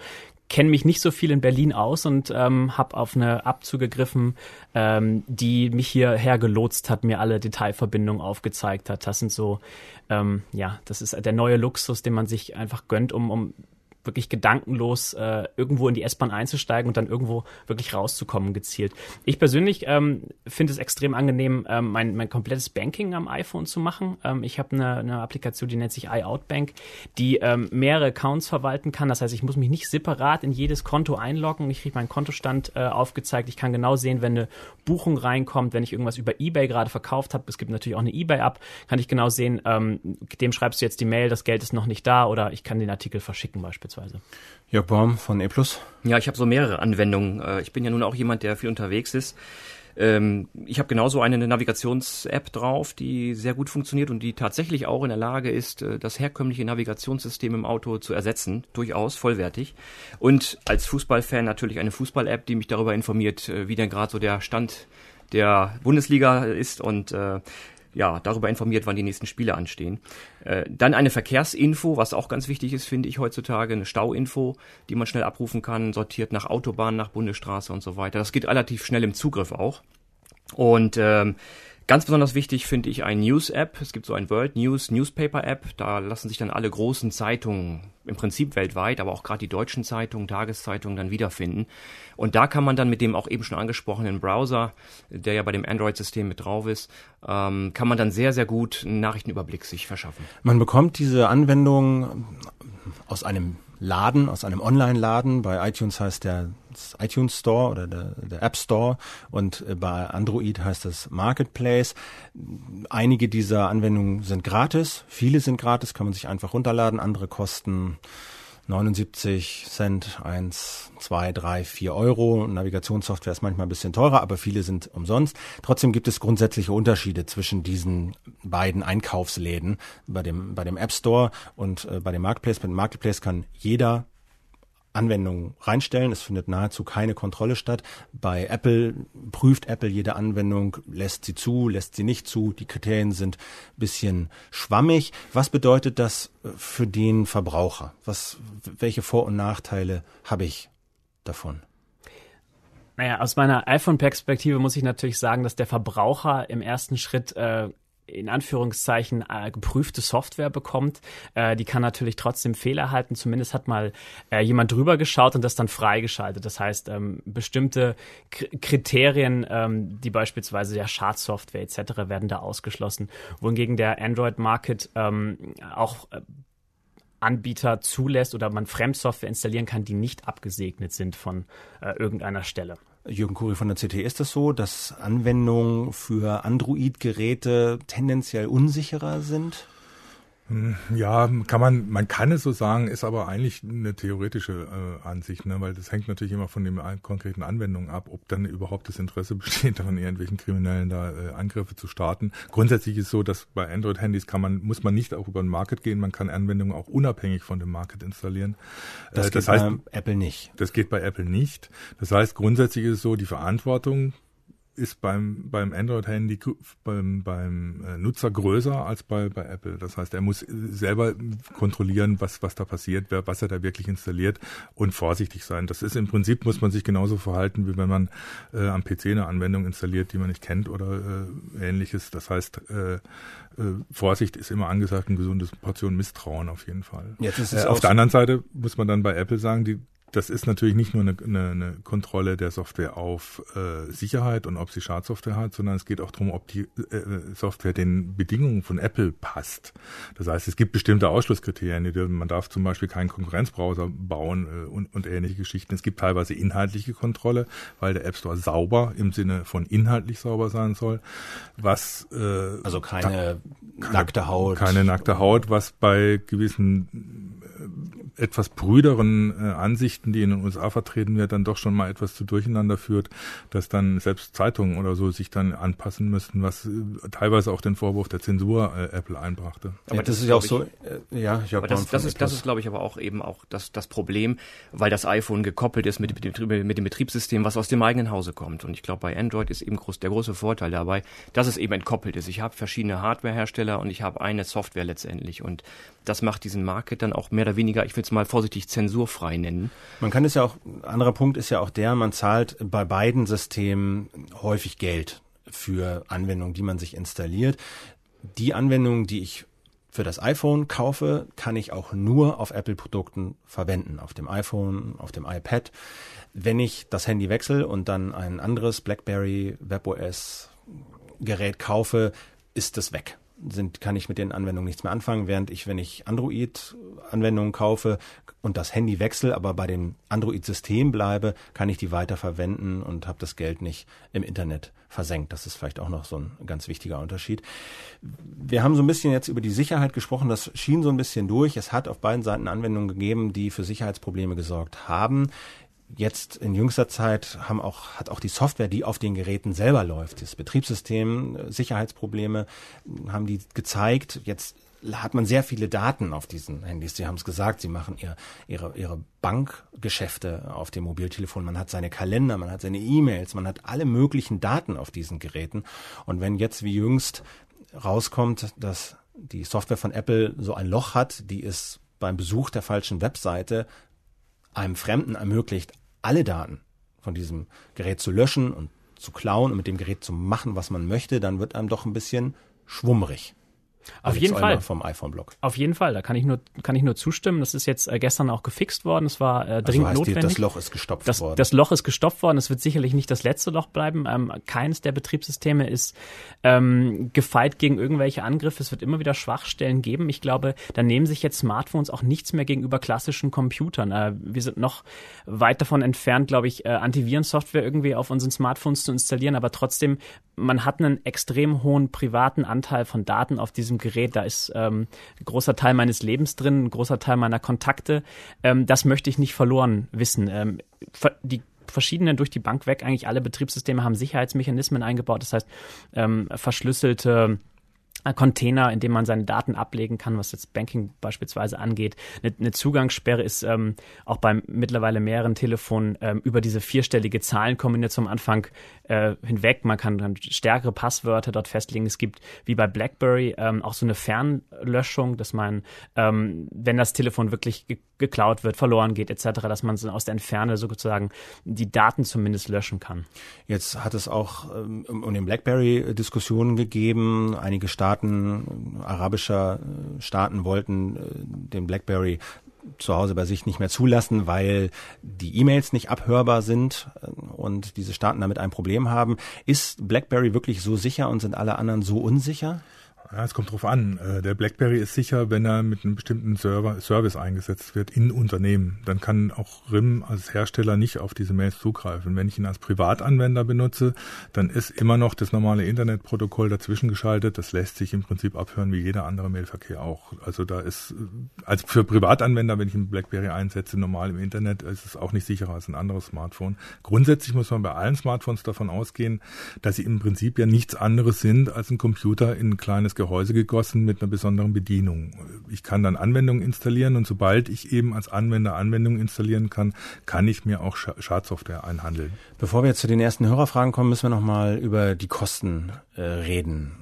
Speaker 3: kenne mich nicht so viel in Berlin aus und ähm, habe auf eine App zugegriffen, ähm, die mich hierher gelotst hat, mir alle Detailverbindungen aufgezeigt hat. Das sind so, ähm, ja, das ist der neue Luxus, den man sich einfach gönnt, um, um wirklich gedankenlos äh, irgendwo in die S-Bahn einzusteigen und dann irgendwo wirklich rauszukommen gezielt. Ich persönlich ähm, finde es extrem angenehm, ähm, mein, mein komplettes Banking am iPhone zu machen. Ähm, ich habe eine, eine Applikation, die nennt sich iOutbank, die ähm, mehrere Accounts verwalten kann. Das heißt, ich muss mich nicht separat in jedes Konto einloggen. Ich kriege meinen Kontostand äh, aufgezeigt. Ich kann genau sehen, wenn eine Buchung reinkommt, wenn ich irgendwas über eBay gerade verkauft habe. Es gibt natürlich auch eine eBay-App, kann ich genau sehen, ähm, dem schreibst du jetzt die Mail, das Geld ist noch nicht da oder ich kann den Artikel verschicken beispielsweise beispielsweise.
Speaker 2: Jörg Baum von E+.
Speaker 5: Ja, ich habe so mehrere Anwendungen. Äh, ich bin ja nun auch jemand, der viel unterwegs ist. Ähm, ich habe genauso eine Navigations-App drauf, die sehr gut funktioniert und die tatsächlich auch in der Lage ist, äh, das herkömmliche Navigationssystem im Auto zu ersetzen. Durchaus vollwertig. Und als Fußballfan natürlich eine Fußball-App, die mich darüber informiert, äh, wie denn gerade so der Stand der Bundesliga ist und äh, ja, darüber informiert, wann die nächsten Spiele anstehen. Äh, dann eine Verkehrsinfo, was auch ganz wichtig ist, finde ich heutzutage, eine Stauinfo, die man schnell abrufen kann, sortiert nach Autobahn, nach Bundesstraße und so weiter. Das geht relativ schnell im Zugriff auch. Und ähm, Ganz besonders wichtig finde ich ein News-App. Es gibt so ein World News Newspaper-App. Da lassen sich dann alle großen Zeitungen, im Prinzip weltweit, aber auch gerade die deutschen Zeitungen, Tageszeitungen dann wiederfinden. Und da kann man dann mit dem auch eben schon angesprochenen Browser, der ja bei dem Android-System mit drauf ist, ähm, kann man dann sehr, sehr gut einen Nachrichtenüberblick sich verschaffen.
Speaker 2: Man bekommt diese Anwendung aus einem Laden, aus einem Online-Laden. Bei iTunes heißt der iTunes Store oder der, der, App Store und äh, bei Android heißt es Marketplace. Einige dieser Anwendungen sind gratis, viele sind gratis, kann man sich einfach runterladen, andere kosten 79 Cent, 1, 2, 3, 4 Euro. Navigationssoftware ist manchmal ein bisschen teurer, aber viele sind umsonst. Trotzdem gibt es grundsätzliche Unterschiede zwischen diesen beiden Einkaufsläden. Bei dem, bei dem App Store und äh, bei dem Marketplace. Bei dem Marketplace kann jeder Anwendungen reinstellen. Es findet nahezu keine Kontrolle statt. Bei Apple prüft Apple jede Anwendung, lässt sie zu, lässt sie nicht zu. Die Kriterien sind bisschen schwammig. Was bedeutet das für den Verbraucher? Was, welche Vor- und Nachteile habe ich davon?
Speaker 3: Naja, aus meiner iPhone-Perspektive muss ich natürlich sagen, dass der Verbraucher im ersten Schritt äh, in Anführungszeichen äh, geprüfte Software bekommt. Äh, die kann natürlich trotzdem Fehler halten. Zumindest hat mal äh, jemand drüber geschaut und das dann freigeschaltet. Das heißt, ähm, bestimmte K Kriterien, ähm, die beispielsweise ja Schadsoftware etc. werden da ausgeschlossen. Wohingegen der Android Market ähm, auch äh, Anbieter zulässt oder man Fremdsoftware installieren kann, die nicht abgesegnet sind von äh, irgendeiner Stelle.
Speaker 2: Jürgen Kuri von der CT, ist das so, dass Anwendungen für Android-Geräte tendenziell unsicherer sind?
Speaker 4: Hm, ja, kann man, man kann es so sagen, ist aber eigentlich eine theoretische äh, Ansicht, ne? weil das hängt natürlich immer von den konkreten Anwendungen ab, ob dann überhaupt das Interesse <laughs> besteht, von irgendwelchen Kriminellen da äh, Angriffe zu starten. Grundsätzlich ist so, dass bei Android-Handys kann man, muss man nicht auch über den Market gehen, man kann Anwendungen auch unabhängig von dem Market installieren.
Speaker 2: Das, äh, das geht heißt, bei Apple nicht.
Speaker 4: Das geht bei Apple nicht. Das heißt, grundsätzlich ist es so, die Verantwortung ist beim, beim Android-Handy beim, beim äh, Nutzer größer als bei, bei Apple. Das heißt, er muss selber kontrollieren, was, was da passiert, wer, was er da wirklich installiert und vorsichtig sein. Das ist im Prinzip, muss man sich genauso verhalten, wie wenn man äh, am PC eine Anwendung installiert, die man nicht kennt oder äh, ähnliches. Das heißt, äh, äh, Vorsicht ist immer angesagt, eine gesunde Portion Misstrauen auf jeden Fall. Jetzt ist es äh, auf der anderen Seite muss man dann bei Apple sagen, die das ist natürlich nicht nur eine, eine, eine Kontrolle der Software auf äh, Sicherheit und ob sie Schadsoftware hat, sondern es geht auch darum, ob die äh, Software den Bedingungen von Apple passt. Das heißt, es gibt bestimmte Ausschlusskriterien. Man darf zum Beispiel keinen Konkurrenzbrowser bauen äh, und, und ähnliche Geschichten. Es gibt teilweise inhaltliche Kontrolle, weil der App Store sauber im Sinne von inhaltlich sauber sein soll. Was
Speaker 2: äh, also keine da, nackte Haut.
Speaker 4: Keine nackte Haut, was bei gewissen äh, etwas brüderen äh, Ansichten, die in den USA vertreten wird, dann doch schon mal etwas zu Durcheinander führt, dass dann selbst Zeitungen oder so sich dann anpassen müssten, was äh, teilweise auch den Vorwurf der Zensur äh, Apple einbrachte.
Speaker 5: Aber ja, das, das, ist ja auch so, äh, ja, ich aber das, das ist, das ist, glaube ich, aber auch eben auch das, das Problem, weil das iPhone gekoppelt ist mit, mit, dem, mit dem Betriebssystem, was aus dem eigenen Hause kommt. Und ich glaube, bei Android ist eben groß, der große Vorteil dabei, dass es eben entkoppelt ist. Ich habe verschiedene Hardwarehersteller und ich habe eine Software letztendlich. Und das macht diesen Market dann auch mehr oder weniger, ich will es mal vorsichtig, zensurfrei nennen.
Speaker 2: Man kann es ja auch, ein anderer Punkt ist ja auch der, man zahlt bei beiden Systemen häufig Geld für Anwendungen, die man sich installiert. Die Anwendungen, die ich für das iPhone kaufe, kann ich auch nur auf Apple-Produkten verwenden, auf dem iPhone, auf dem iPad. Wenn ich das Handy wechsle und dann ein anderes BlackBerry WebOS Gerät kaufe, ist es weg sind, kann ich mit den Anwendungen nichts mehr anfangen, während ich, wenn ich Android-Anwendungen kaufe und das Handy wechsle, aber bei dem Android-System bleibe, kann ich die weiter und habe das Geld nicht im Internet versenkt. Das ist vielleicht auch noch so ein ganz wichtiger Unterschied. Wir haben so ein bisschen jetzt über die Sicherheit gesprochen, das schien so ein bisschen durch. Es hat auf beiden Seiten Anwendungen gegeben, die für Sicherheitsprobleme gesorgt haben jetzt in jüngster Zeit haben auch, hat auch die Software, die auf den Geräten selber läuft, das Betriebssystem, äh, Sicherheitsprobleme, haben die gezeigt. Jetzt hat man sehr viele Daten auf diesen Handys. Sie haben es gesagt, sie machen ihr, ihre, ihre Bankgeschäfte auf dem Mobiltelefon. Man hat seine Kalender, man hat seine E-Mails, man hat alle möglichen Daten auf diesen Geräten. Und wenn jetzt wie jüngst rauskommt, dass die Software von Apple so ein Loch hat, die es beim Besuch der falschen Webseite einem Fremden ermöglicht, alle Daten von diesem Gerät zu löschen und zu klauen und mit dem Gerät zu machen, was man möchte, dann wird einem doch ein bisschen schwummrig.
Speaker 3: Auf jeden Fall.
Speaker 2: Vom iPhone-Blog.
Speaker 3: Auf jeden Fall. Da kann ich nur, kann ich nur zustimmen. Das ist jetzt äh, gestern auch gefixt worden. Es war äh, dringend also heißt notwendig.
Speaker 2: das Loch ist gestopft
Speaker 3: das,
Speaker 2: worden.
Speaker 3: Das Loch ist gestopft worden. Es wird sicherlich nicht das letzte Loch bleiben. Ähm, keines der Betriebssysteme ist ähm, gefeit gegen irgendwelche Angriffe. Es wird immer wieder Schwachstellen geben. Ich glaube, da nehmen sich jetzt Smartphones auch nichts mehr gegenüber klassischen Computern. Äh, wir sind noch weit davon entfernt, glaube ich, äh, Antivirensoftware irgendwie auf unseren Smartphones zu installieren. Aber trotzdem, man hat einen extrem hohen privaten Anteil von Daten auf diesem Gerät. Da ist ähm, ein großer Teil meines Lebens drin, ein großer Teil meiner Kontakte. Ähm, das möchte ich nicht verloren wissen. Ähm, die verschiedenen durch die Bank weg, eigentlich alle Betriebssysteme haben Sicherheitsmechanismen eingebaut. Das heißt, ähm, verschlüsselte Container, in dem man seine Daten ablegen kann, was jetzt Banking beispielsweise angeht. Eine, eine Zugangssperre ist ähm, auch bei mittlerweile mehreren Telefonen ähm, über diese vierstellige Zahlenkombination am Anfang äh, hinweg. Man kann dann stärkere Passwörter dort festlegen. Es gibt wie bei BlackBerry ähm, auch so eine Fernlöschung, dass man, ähm, wenn das Telefon wirklich ge geklaut wird, verloren geht etc., dass man so aus der Entferne sozusagen die Daten zumindest löschen kann.
Speaker 2: Jetzt hat es auch ähm, um den BlackBerry Diskussionen gegeben. Einige Staaten, arabischer Staaten wollten äh, den BlackBerry zu Hause bei sich nicht mehr zulassen, weil die E-Mails nicht abhörbar sind äh, und diese Staaten damit ein Problem haben. Ist BlackBerry wirklich so sicher und sind alle anderen so unsicher?
Speaker 4: Ja, es kommt drauf an. Äh, der BlackBerry ist sicher, wenn er mit einem bestimmten Server, Service eingesetzt wird in Unternehmen. Dann kann auch RIM als Hersteller nicht auf diese Mails zugreifen. Wenn ich ihn als Privatanwender benutze, dann ist immer noch das normale Internetprotokoll dazwischen geschaltet. Das lässt sich im Prinzip abhören wie jeder andere Mailverkehr auch. Also da ist, als für Privatanwender, wenn ich einen BlackBerry einsetze, normal im Internet, ist es auch nicht sicherer als ein anderes Smartphone. Grundsätzlich muss man bei allen Smartphones davon ausgehen, dass sie im Prinzip ja nichts anderes sind als ein Computer in ein kleines Gehäuse gegossen mit einer besonderen Bedienung. Ich kann dann Anwendungen installieren und sobald ich eben als Anwender Anwendungen installieren kann, kann ich mir auch Schadsoftware einhandeln.
Speaker 2: Bevor wir jetzt zu den ersten Hörerfragen kommen, müssen wir noch mal über die Kosten äh, reden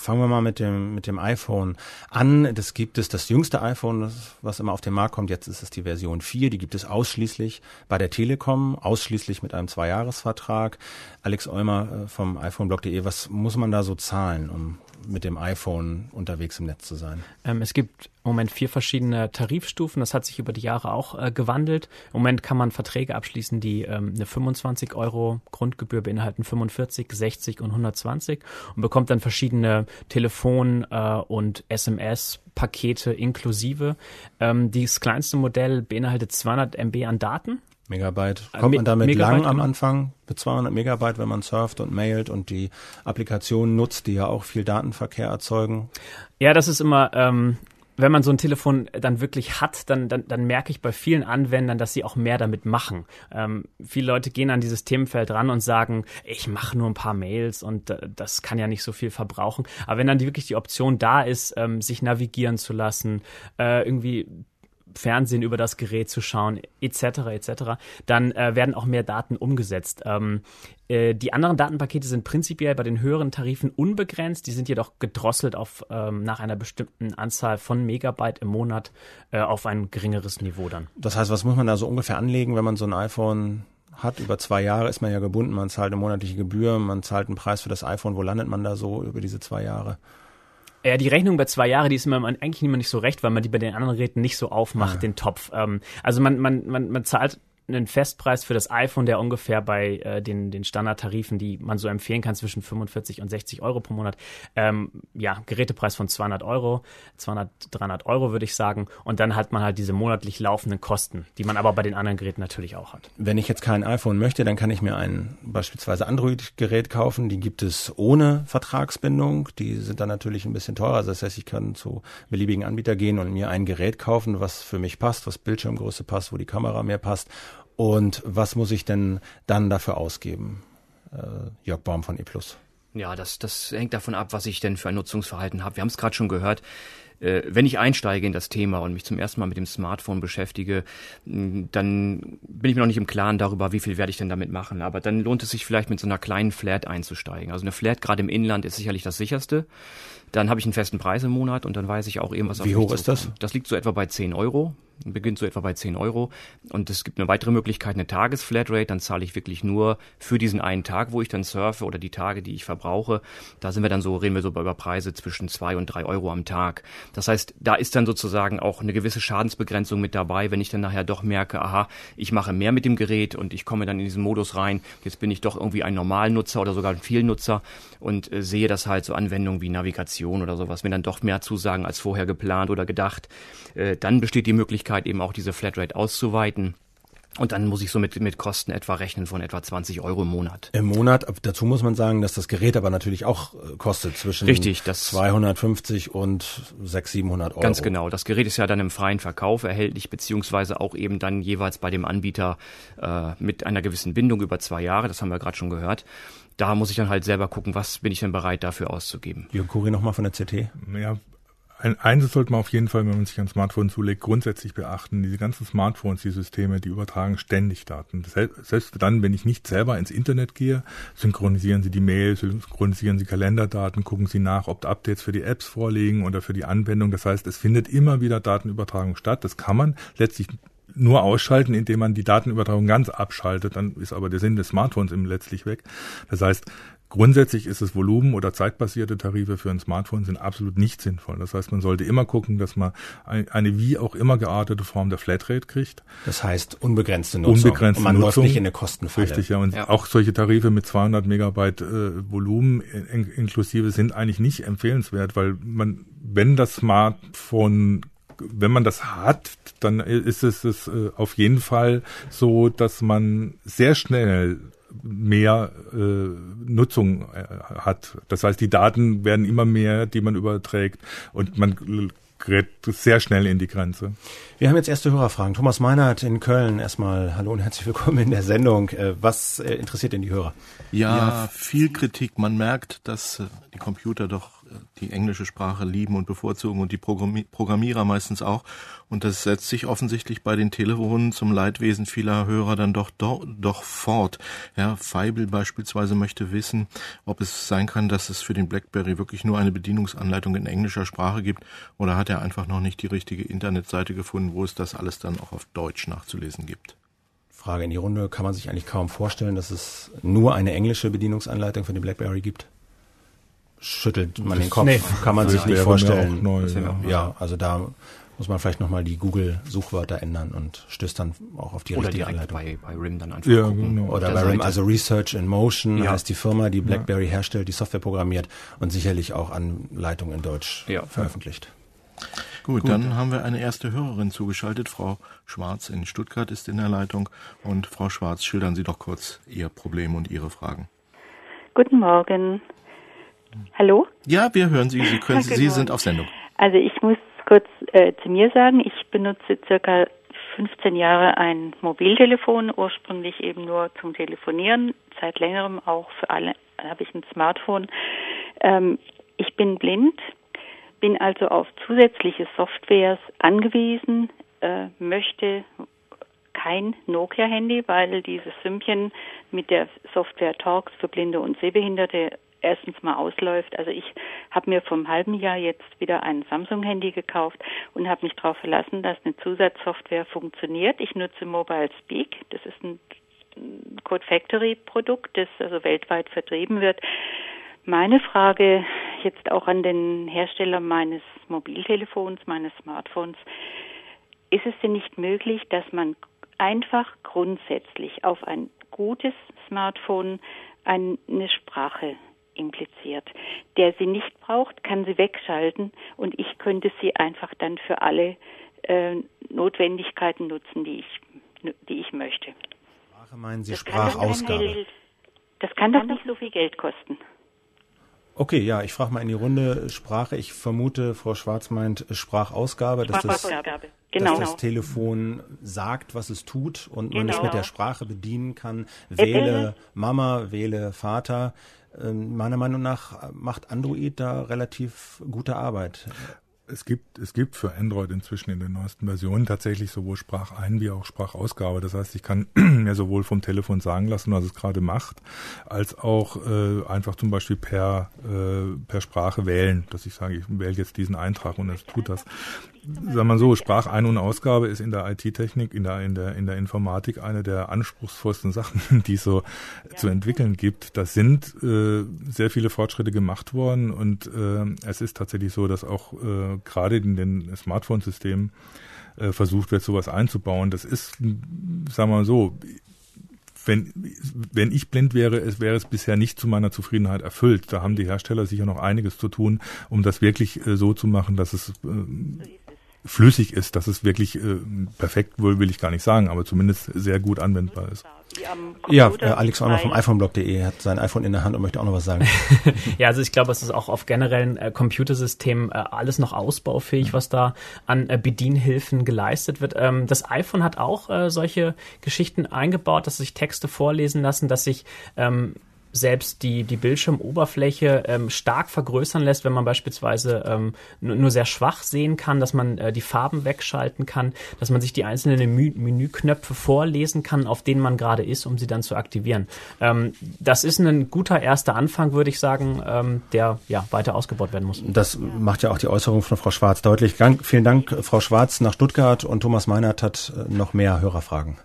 Speaker 2: fangen wir mal mit dem, mit dem iPhone an. Das gibt es, das jüngste iPhone, was immer auf den Markt kommt. Jetzt ist es die Version 4. Die gibt es ausschließlich bei der Telekom, ausschließlich mit einem Zweijahresvertrag. Alex Eumer äh, vom iPhoneblog.de, was muss man da so zahlen, um mit dem iPhone unterwegs im Netz zu sein?
Speaker 3: Ähm, es gibt im Moment vier verschiedene Tarifstufen. Das hat sich über die Jahre auch äh, gewandelt. Im Moment kann man Verträge abschließen, die ähm, eine 25 Euro Grundgebühr beinhalten, 45, 60 und 120 und bekommt dann verschiedene Telefon- äh, und SMS-Pakete inklusive. Ähm, das kleinste Modell beinhaltet 200 MB an Daten
Speaker 2: Megabyte. Äh, Kommt man damit Megabyte, lang am. Anfang mit 200 Megabyte, wenn man surft und mailt und die Applikationen nutzt, die ja auch viel Datenverkehr erzeugen?
Speaker 3: Ja, das ist immer, ähm, wenn man so ein Telefon dann wirklich hat, dann, dann, dann merke ich bei vielen Anwendern, dass sie auch mehr damit machen. Ähm, viele Leute gehen an dieses Themenfeld ran und sagen, ich mache nur ein paar Mails und äh, das kann ja nicht so viel verbrauchen. Aber wenn dann die, wirklich die Option da ist, ähm, sich navigieren zu lassen, äh, irgendwie Fernsehen über das Gerät zu schauen, etc., etc., dann äh, werden auch mehr Daten umgesetzt. Ähm, äh, die anderen Datenpakete sind prinzipiell bei den höheren Tarifen unbegrenzt, die sind jedoch gedrosselt auf ähm, nach einer bestimmten Anzahl von Megabyte im Monat äh, auf ein geringeres Niveau dann.
Speaker 2: Das heißt, was muss man da so ungefähr anlegen, wenn man so ein iPhone hat. Über zwei Jahre ist man ja gebunden, man zahlt eine monatliche Gebühr, man zahlt einen Preis für das iPhone. Wo landet man da so über diese zwei Jahre?
Speaker 3: Ja, die Rechnung bei zwei Jahre, die ist mir eigentlich immer nicht so recht, weil man die bei den anderen Geräten nicht so aufmacht, ja. den Topf. Ähm, also man, man, man, man zahlt einen Festpreis für das iPhone, der ungefähr bei äh, den, den Standardtarifen, die man so empfehlen kann, zwischen 45 und 60 Euro pro Monat, ähm, ja, Gerätepreis von 200 Euro, 200, 300 Euro würde ich sagen. Und dann hat man halt diese monatlich laufenden Kosten, die man aber bei den anderen Geräten natürlich auch hat.
Speaker 2: Wenn ich jetzt kein iPhone möchte, dann kann ich mir ein beispielsweise Android-Gerät kaufen. Die gibt es ohne Vertragsbindung. Die sind dann natürlich ein bisschen teurer. Das heißt, ich kann zu beliebigen Anbieter gehen und mir ein Gerät kaufen, was für mich passt, was Bildschirmgröße passt, wo die Kamera mehr passt und was muss ich denn dann dafür ausgeben? Äh, Jörg Baum von E+.
Speaker 5: Ja, das, das hängt davon ab, was ich denn für ein Nutzungsverhalten habe. Wir haben es gerade schon gehört. Äh, wenn ich einsteige in das Thema und mich zum ersten Mal mit dem Smartphone beschäftige, dann bin ich mir noch nicht im Klaren darüber, wie viel werde ich denn damit machen. Aber dann lohnt es sich vielleicht mit so einer kleinen Flat einzusteigen. Also eine Flat gerade im Inland ist sicherlich das sicherste. Dann habe ich einen festen Preis im Monat und dann weiß ich auch eben, was
Speaker 2: auf Wie hoch ist das?
Speaker 5: Das liegt so etwa bei 10 Euro beginnt so etwa bei 10 Euro. Und es gibt eine weitere Möglichkeit, eine Tagesflatrate. Dann zahle ich wirklich nur für diesen einen Tag, wo ich dann surfe oder die Tage, die ich verbrauche. Da sind wir dann so, reden wir so über Preise zwischen zwei und drei Euro am Tag. Das heißt, da ist dann sozusagen auch eine gewisse Schadensbegrenzung mit dabei, wenn ich dann nachher doch merke, aha, ich mache mehr mit dem Gerät und ich komme dann in diesen Modus rein. Jetzt bin ich doch irgendwie ein Normalnutzer oder sogar ein Vielnutzer und äh, sehe das halt so Anwendungen wie Navigation oder sowas, wenn dann doch mehr zusagen als vorher geplant oder gedacht. Äh, dann besteht die Möglichkeit, Möglichkeit, eben auch diese Flatrate auszuweiten. Und dann muss ich so mit, mit Kosten etwa rechnen von etwa 20 Euro im Monat.
Speaker 2: Im Monat, dazu muss man sagen, dass das Gerät aber natürlich auch äh, kostet zwischen
Speaker 5: Richtig, das
Speaker 2: 250 und 600, 700 Euro.
Speaker 5: Ganz genau. Das Gerät ist ja dann im freien Verkauf erhältlich, beziehungsweise auch eben dann jeweils bei dem Anbieter äh, mit einer gewissen Bindung über zwei Jahre. Das haben wir gerade schon gehört. Da muss ich dann halt selber gucken, was bin ich denn bereit dafür auszugeben.
Speaker 2: Jürgen Kuri nochmal von der CT.
Speaker 4: Ja, ein, eines sollte man auf jeden Fall, wenn man sich ein Smartphone zulegt, grundsätzlich beachten. Diese ganzen Smartphones, die Systeme, die übertragen ständig Daten. Selbst dann, wenn ich nicht selber ins Internet gehe, synchronisieren sie die Mails, synchronisieren sie Kalenderdaten, gucken sie nach, ob Updates für die Apps vorliegen oder für die Anwendung. Das heißt, es findet immer wieder Datenübertragung statt. Das kann man letztlich nur ausschalten, indem man die Datenübertragung ganz abschaltet, dann ist aber der Sinn des Smartphones eben letztlich weg. Das heißt, Grundsätzlich ist es Volumen- oder zeitbasierte Tarife für ein Smartphone sind absolut nicht sinnvoll. Das heißt, man sollte immer gucken, dass man eine wie auch immer geartete Form der Flatrate kriegt.
Speaker 2: Das heißt unbegrenzte Nutzung.
Speaker 4: Unbegrenzte
Speaker 2: und man
Speaker 4: Nutzung.
Speaker 2: läuft nicht in eine Kostenfalle.
Speaker 4: Richtig, ja. Und ja. auch solche Tarife mit 200 Megabyte äh, Volumen in, inklusive sind eigentlich nicht empfehlenswert, weil man, wenn das Smartphone wenn man das hat, dann ist es, es äh, auf jeden Fall so, dass man sehr schnell mehr äh, Nutzung äh, hat. Das heißt, die Daten werden immer mehr, die man überträgt und man gerät sehr schnell in die Grenze.
Speaker 2: Wir haben jetzt erste Hörerfragen. Thomas Meinert in Köln erstmal. Hallo und herzlich willkommen in der Sendung. Äh, was äh, interessiert denn die Hörer?
Speaker 6: Ja, ja, viel Kritik. Man merkt, dass äh, die Computer doch die englische Sprache lieben und bevorzugen und die Programmierer meistens auch. Und das setzt sich offensichtlich bei den Telefonen zum Leidwesen vieler Hörer dann doch, doch, doch fort. Ja, Feibel beispielsweise möchte wissen, ob es sein kann, dass es für den BlackBerry wirklich nur eine Bedienungsanleitung in englischer Sprache gibt oder hat er einfach noch nicht die richtige Internetseite gefunden, wo es das alles dann auch auf Deutsch nachzulesen gibt.
Speaker 2: Frage in die Runde. Kann man sich eigentlich kaum vorstellen, dass es nur eine englische Bedienungsanleitung für den BlackBerry gibt? Schüttelt man den Kopf. Nee, kann man sich nicht vorstellen. Neu, ja. ja. also da muss man vielleicht nochmal die Google-Suchwörter ändern und stößt dann auch auf die
Speaker 5: Oder
Speaker 2: richtige Anleitung.
Speaker 5: Bei, bei RIM dann einfach ja, gucken.
Speaker 2: Genau. Oder bei RIM, also Research in Motion ja. heißt die Firma, die BlackBerry ja. herstellt, die Software programmiert und sicherlich auch Anleitungen in Deutsch ja. veröffentlicht.
Speaker 6: Gut, Gut, dann haben wir eine erste Hörerin zugeschaltet. Frau Schwarz in Stuttgart ist in der Leitung. Und Frau Schwarz, schildern Sie doch kurz Ihr Problem und Ihre Fragen.
Speaker 7: Guten Morgen. Hallo?
Speaker 6: Ja, wir hören Sie. Sie, können, <laughs> Sie sind auf Sendung.
Speaker 7: Also ich muss kurz äh, zu mir sagen, ich benutze circa 15 Jahre ein Mobiltelefon, ursprünglich eben nur zum Telefonieren, seit längerem auch für alle habe ich ein Smartphone. Ähm, ich bin blind, bin also auf zusätzliche Softwares angewiesen, äh, möchte kein Nokia-Handy, weil dieses Sümmchen mit der Software Talks für Blinde und Sehbehinderte erstens mal ausläuft. Also ich habe mir vom halben Jahr jetzt wieder ein Samsung-Handy gekauft und habe mich darauf verlassen, dass eine Zusatzsoftware funktioniert. Ich nutze Mobile Speak. Das ist ein Code Factory Produkt, das also weltweit vertrieben wird. Meine Frage jetzt auch an den Hersteller meines Mobiltelefons, meines Smartphones. Ist es denn nicht möglich, dass man einfach grundsätzlich auf ein gutes Smartphone eine Sprache impliziert. Der sie nicht braucht, kann sie wegschalten und ich könnte sie einfach dann für alle äh, Notwendigkeiten nutzen, die ich, die ich möchte.
Speaker 2: Sprache meinen Sie das Sprachausgabe?
Speaker 7: das kann doch nicht so viel Geld kosten.
Speaker 2: Okay, ja, ich frage mal in die Runde Sprache. Ich vermute, Frau Schwarz meint Sprachausgabe, dass das, genau. dass das Telefon sagt, was es tut und genau. man es mit der Sprache bedienen kann. Wähle Mama, wähle Vater. Ähm, meiner Meinung nach macht Android da relativ gute Arbeit.
Speaker 4: Es gibt, es gibt für Android inzwischen in den neuesten Versionen tatsächlich sowohl Sprachein- wie auch Sprachausgabe. Das heißt, ich kann <clears throat> mir sowohl vom Telefon sagen lassen, was es gerade macht, als auch äh, einfach zum Beispiel per, äh, per Sprache wählen, dass ich sage, ich wähle jetzt diesen Eintrag und es tut das sagen wir so, Sprachein- und Ausgabe ist in der IT-Technik, in der, in der, in der Informatik eine der anspruchsvollsten <laughs> Sachen, die es so ja. zu entwickeln gibt. Da sind äh, sehr viele Fortschritte gemacht worden und äh, es ist tatsächlich so, dass auch äh, gerade in den Smartphone-Systemen äh, versucht wird, sowas einzubauen. Das ist, sagen wir mal so, wenn, wenn ich blind wäre, es wäre es bisher nicht zu meiner Zufriedenheit erfüllt. Da haben die Hersteller sicher noch einiges zu tun, um das wirklich äh, so zu machen, dass es äh, flüssig ist, dass es wirklich äh, perfekt wohl will ich gar nicht sagen, aber zumindest sehr gut anwendbar ist.
Speaker 2: Ja, äh, Alex Orner vom iPhoneblog.de hat sein iPhone in der Hand und möchte auch noch was sagen. <laughs>
Speaker 3: ja, also ich glaube, es ist auch auf generellen äh, Computersystemen äh, alles noch ausbaufähig, mhm. was da an äh, Bedienhilfen geleistet wird. Ähm, das iPhone hat auch äh, solche Geschichten eingebaut, dass sich Texte vorlesen lassen, dass sich ähm, selbst die, die Bildschirmoberfläche ähm, stark vergrößern lässt, wenn man beispielsweise ähm, nur, sehr schwach sehen kann, dass man äh, die Farben wegschalten kann, dass man sich die einzelnen Menü Menüknöpfe vorlesen kann, auf denen man gerade ist, um sie dann zu aktivieren. Ähm, das ist ein guter erster Anfang, würde ich sagen, ähm, der ja weiter ausgebaut werden muss.
Speaker 2: Das macht ja auch die Äußerung von Frau Schwarz deutlich. Dank, vielen Dank, Frau Schwarz, nach Stuttgart und Thomas Meinert hat äh, noch mehr Hörerfragen.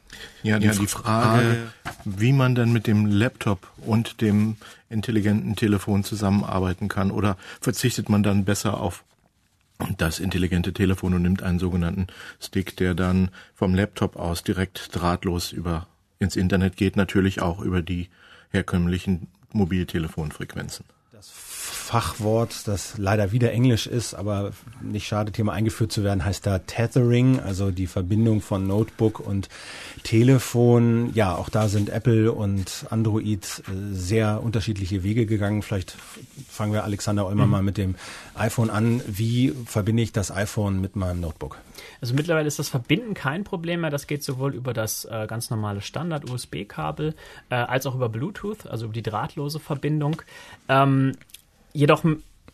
Speaker 6: Ja, die, ja, die Frage, wie man denn mit dem Laptop und dem intelligenten Telefon zusammenarbeiten kann oder verzichtet man dann besser auf das intelligente Telefon und nimmt einen sogenannten Stick, der dann vom Laptop aus direkt drahtlos über ins Internet geht, natürlich auch über die herkömmlichen Mobiltelefonfrequenzen.
Speaker 2: Das Fachwort, das leider wieder Englisch ist, aber nicht schade, Thema eingeführt zu werden, heißt da Tethering, also die Verbindung von Notebook und Telefon. Ja, auch da sind Apple und Android äh, sehr unterschiedliche Wege gegangen. Vielleicht fangen wir Alexander Eumer mhm. mal mit dem iPhone an. Wie verbinde ich das iPhone mit meinem Notebook?
Speaker 3: Also mittlerweile ist das Verbinden kein Problem mehr. Das geht sowohl über das äh, ganz normale Standard-USB-Kabel äh, als auch über Bluetooth, also über die drahtlose Verbindung. Ähm, Jedoch,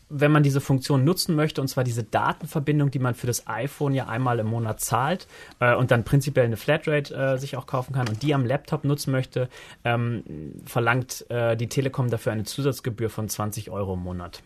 Speaker 3: wenn man diese Funktion nutzen möchte, und zwar diese Datenverbindung, die man für das iPhone ja einmal im Monat zahlt äh, und dann prinzipiell eine Flatrate äh, sich auch kaufen kann und die am Laptop nutzen möchte, ähm, verlangt äh, die Telekom dafür eine Zusatzgebühr von 20 Euro im Monat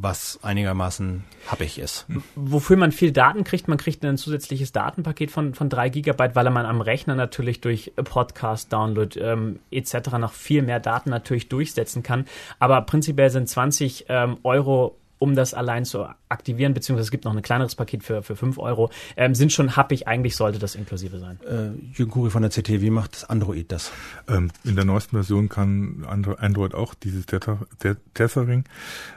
Speaker 2: was einigermaßen happig ist.
Speaker 3: Wofür man viel Daten kriegt, man kriegt ein zusätzliches Datenpaket von, von drei Gigabyte, weil man am Rechner natürlich durch Podcast, Download ähm, etc. noch viel mehr Daten natürlich durchsetzen kann. Aber prinzipiell sind 20 ähm, Euro um das allein zu aktivieren, beziehungsweise es gibt noch ein kleineres Paket für, für 5 Euro, ähm, sind schon happig. Eigentlich sollte das inklusive sein.
Speaker 2: Äh, Jürgen Kuri von der CT, wie macht Android das?
Speaker 4: Ähm, in der neuesten Version kann Android auch dieses Tethering.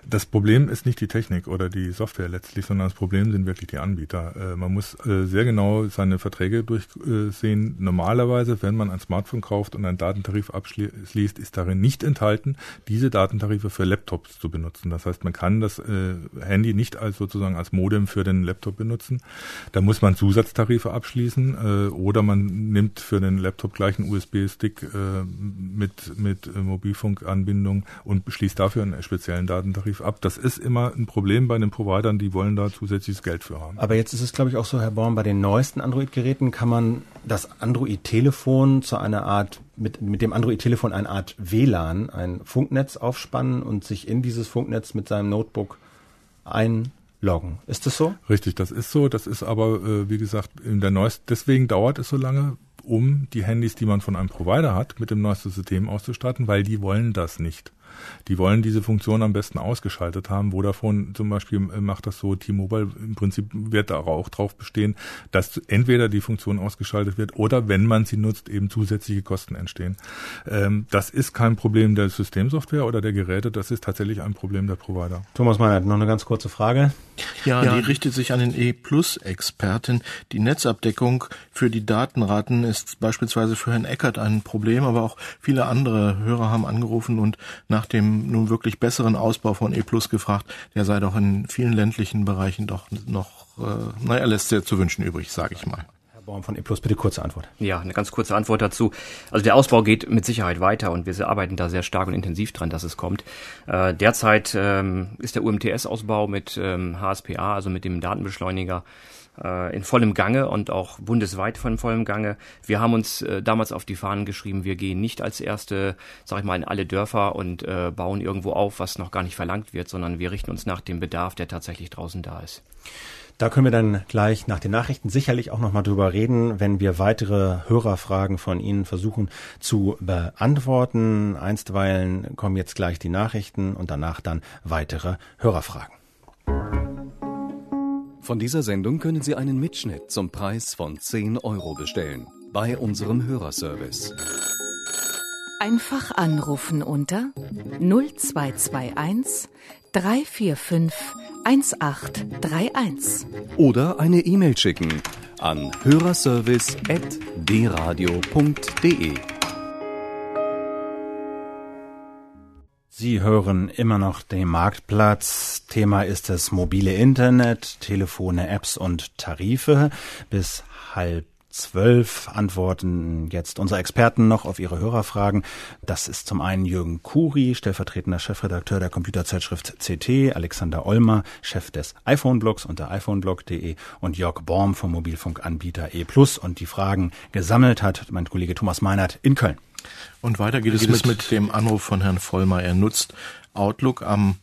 Speaker 4: Das Problem ist nicht die Technik oder die Software letztlich, sondern das Problem sind wirklich die Anbieter. Äh, man muss äh, sehr genau seine Verträge durchsehen. Normalerweise, wenn man ein Smartphone kauft und einen Datentarif abschließt, ist darin nicht enthalten, diese Datentarife für Laptops zu benutzen. Das heißt, man kann das äh, Handy nicht als sozusagen als Modem für den Laptop benutzen. Da muss man Zusatztarife abschließen äh, oder man nimmt für den Laptop gleich einen USB-Stick äh, mit mit äh, Mobilfunkanbindung und schließt dafür einen speziellen Datentarif ab. Das ist immer ein Problem bei den Providern, die wollen da zusätzliches Geld für haben.
Speaker 2: Aber jetzt ist es glaube ich auch so, Herr Born, bei den neuesten Android-Geräten kann man das Android-Telefon zu einer Art mit, mit dem Android-Telefon eine Art WLAN, ein Funknetz aufspannen und sich in dieses Funknetz mit seinem Notebook einloggen. Ist das so?
Speaker 4: Richtig, das ist so. Das ist aber, äh, wie gesagt, in der neuesten, deswegen dauert es so lange, um die Handys, die man von einem Provider hat, mit dem neuesten System auszustatten, weil die wollen das nicht. Die wollen diese Funktion am besten ausgeschaltet haben. Vodafone zum Beispiel äh, macht das so. T-Mobile im Prinzip wird da auch drauf bestehen, dass entweder die Funktion ausgeschaltet wird oder wenn man sie nutzt, eben zusätzliche Kosten entstehen. Ähm, das ist kein Problem der Systemsoftware oder der Geräte. Das ist tatsächlich ein Problem der Provider.
Speaker 2: Thomas Meinert, noch eine ganz kurze Frage.
Speaker 6: Ja, ja. die richtet sich an den E-Plus-Experten. Die Netzabdeckung für die Datenraten ist beispielsweise für Herrn Eckert ein Problem, aber auch viele andere Hörer haben angerufen und nach dem nun wirklich besseren Ausbau von E Plus gefragt. Der sei doch in vielen ländlichen Bereichen doch noch, äh, naja, lässt sehr zu wünschen übrig, sage ich mal.
Speaker 2: Baum von E Plus, bitte kurze Antwort.
Speaker 5: Ja, eine ganz kurze Antwort dazu. Also der Ausbau geht mit Sicherheit weiter und wir arbeiten da sehr stark und intensiv dran, dass es kommt. Äh, derzeit ähm, ist der UMTS-Ausbau mit ähm, HSPA, also mit dem Datenbeschleuniger, äh, in vollem Gange und auch bundesweit von vollem Gange. Wir haben uns äh, damals auf die Fahnen geschrieben, wir gehen nicht als erste, sag ich mal, in alle Dörfer und äh, bauen irgendwo auf, was noch gar nicht verlangt wird, sondern wir richten uns nach dem Bedarf, der tatsächlich draußen da ist.
Speaker 2: Da können wir dann gleich nach den Nachrichten sicherlich auch nochmal drüber reden, wenn wir weitere Hörerfragen von Ihnen versuchen zu beantworten. Einstweilen kommen jetzt gleich die Nachrichten und danach dann weitere Hörerfragen.
Speaker 8: Von dieser Sendung können Sie einen Mitschnitt zum Preis von 10 Euro bestellen bei unserem Hörerservice.
Speaker 1: Einfach anrufen unter 0221 345 1831.
Speaker 8: Oder eine E-Mail schicken an hörerservice.dradio.de.
Speaker 2: Sie hören immer noch den Marktplatz. Thema ist das mobile Internet, Telefone, Apps und Tarife. Bis halb zwölf antworten jetzt unsere Experten noch auf ihre Hörerfragen. Das ist zum einen Jürgen Kuri, stellvertretender Chefredakteur der Computerzeitschrift CT, Alexander Olmer, Chef des iPhone-Blogs unter iPhoneblog.de und Jörg Borm vom Mobilfunkanbieter E+. Und die Fragen gesammelt hat mein Kollege Thomas Meinert in Köln.
Speaker 6: Und weiter geht, geht es mit, mit dem Anruf von Herrn Vollmer. Er nutzt Outlook am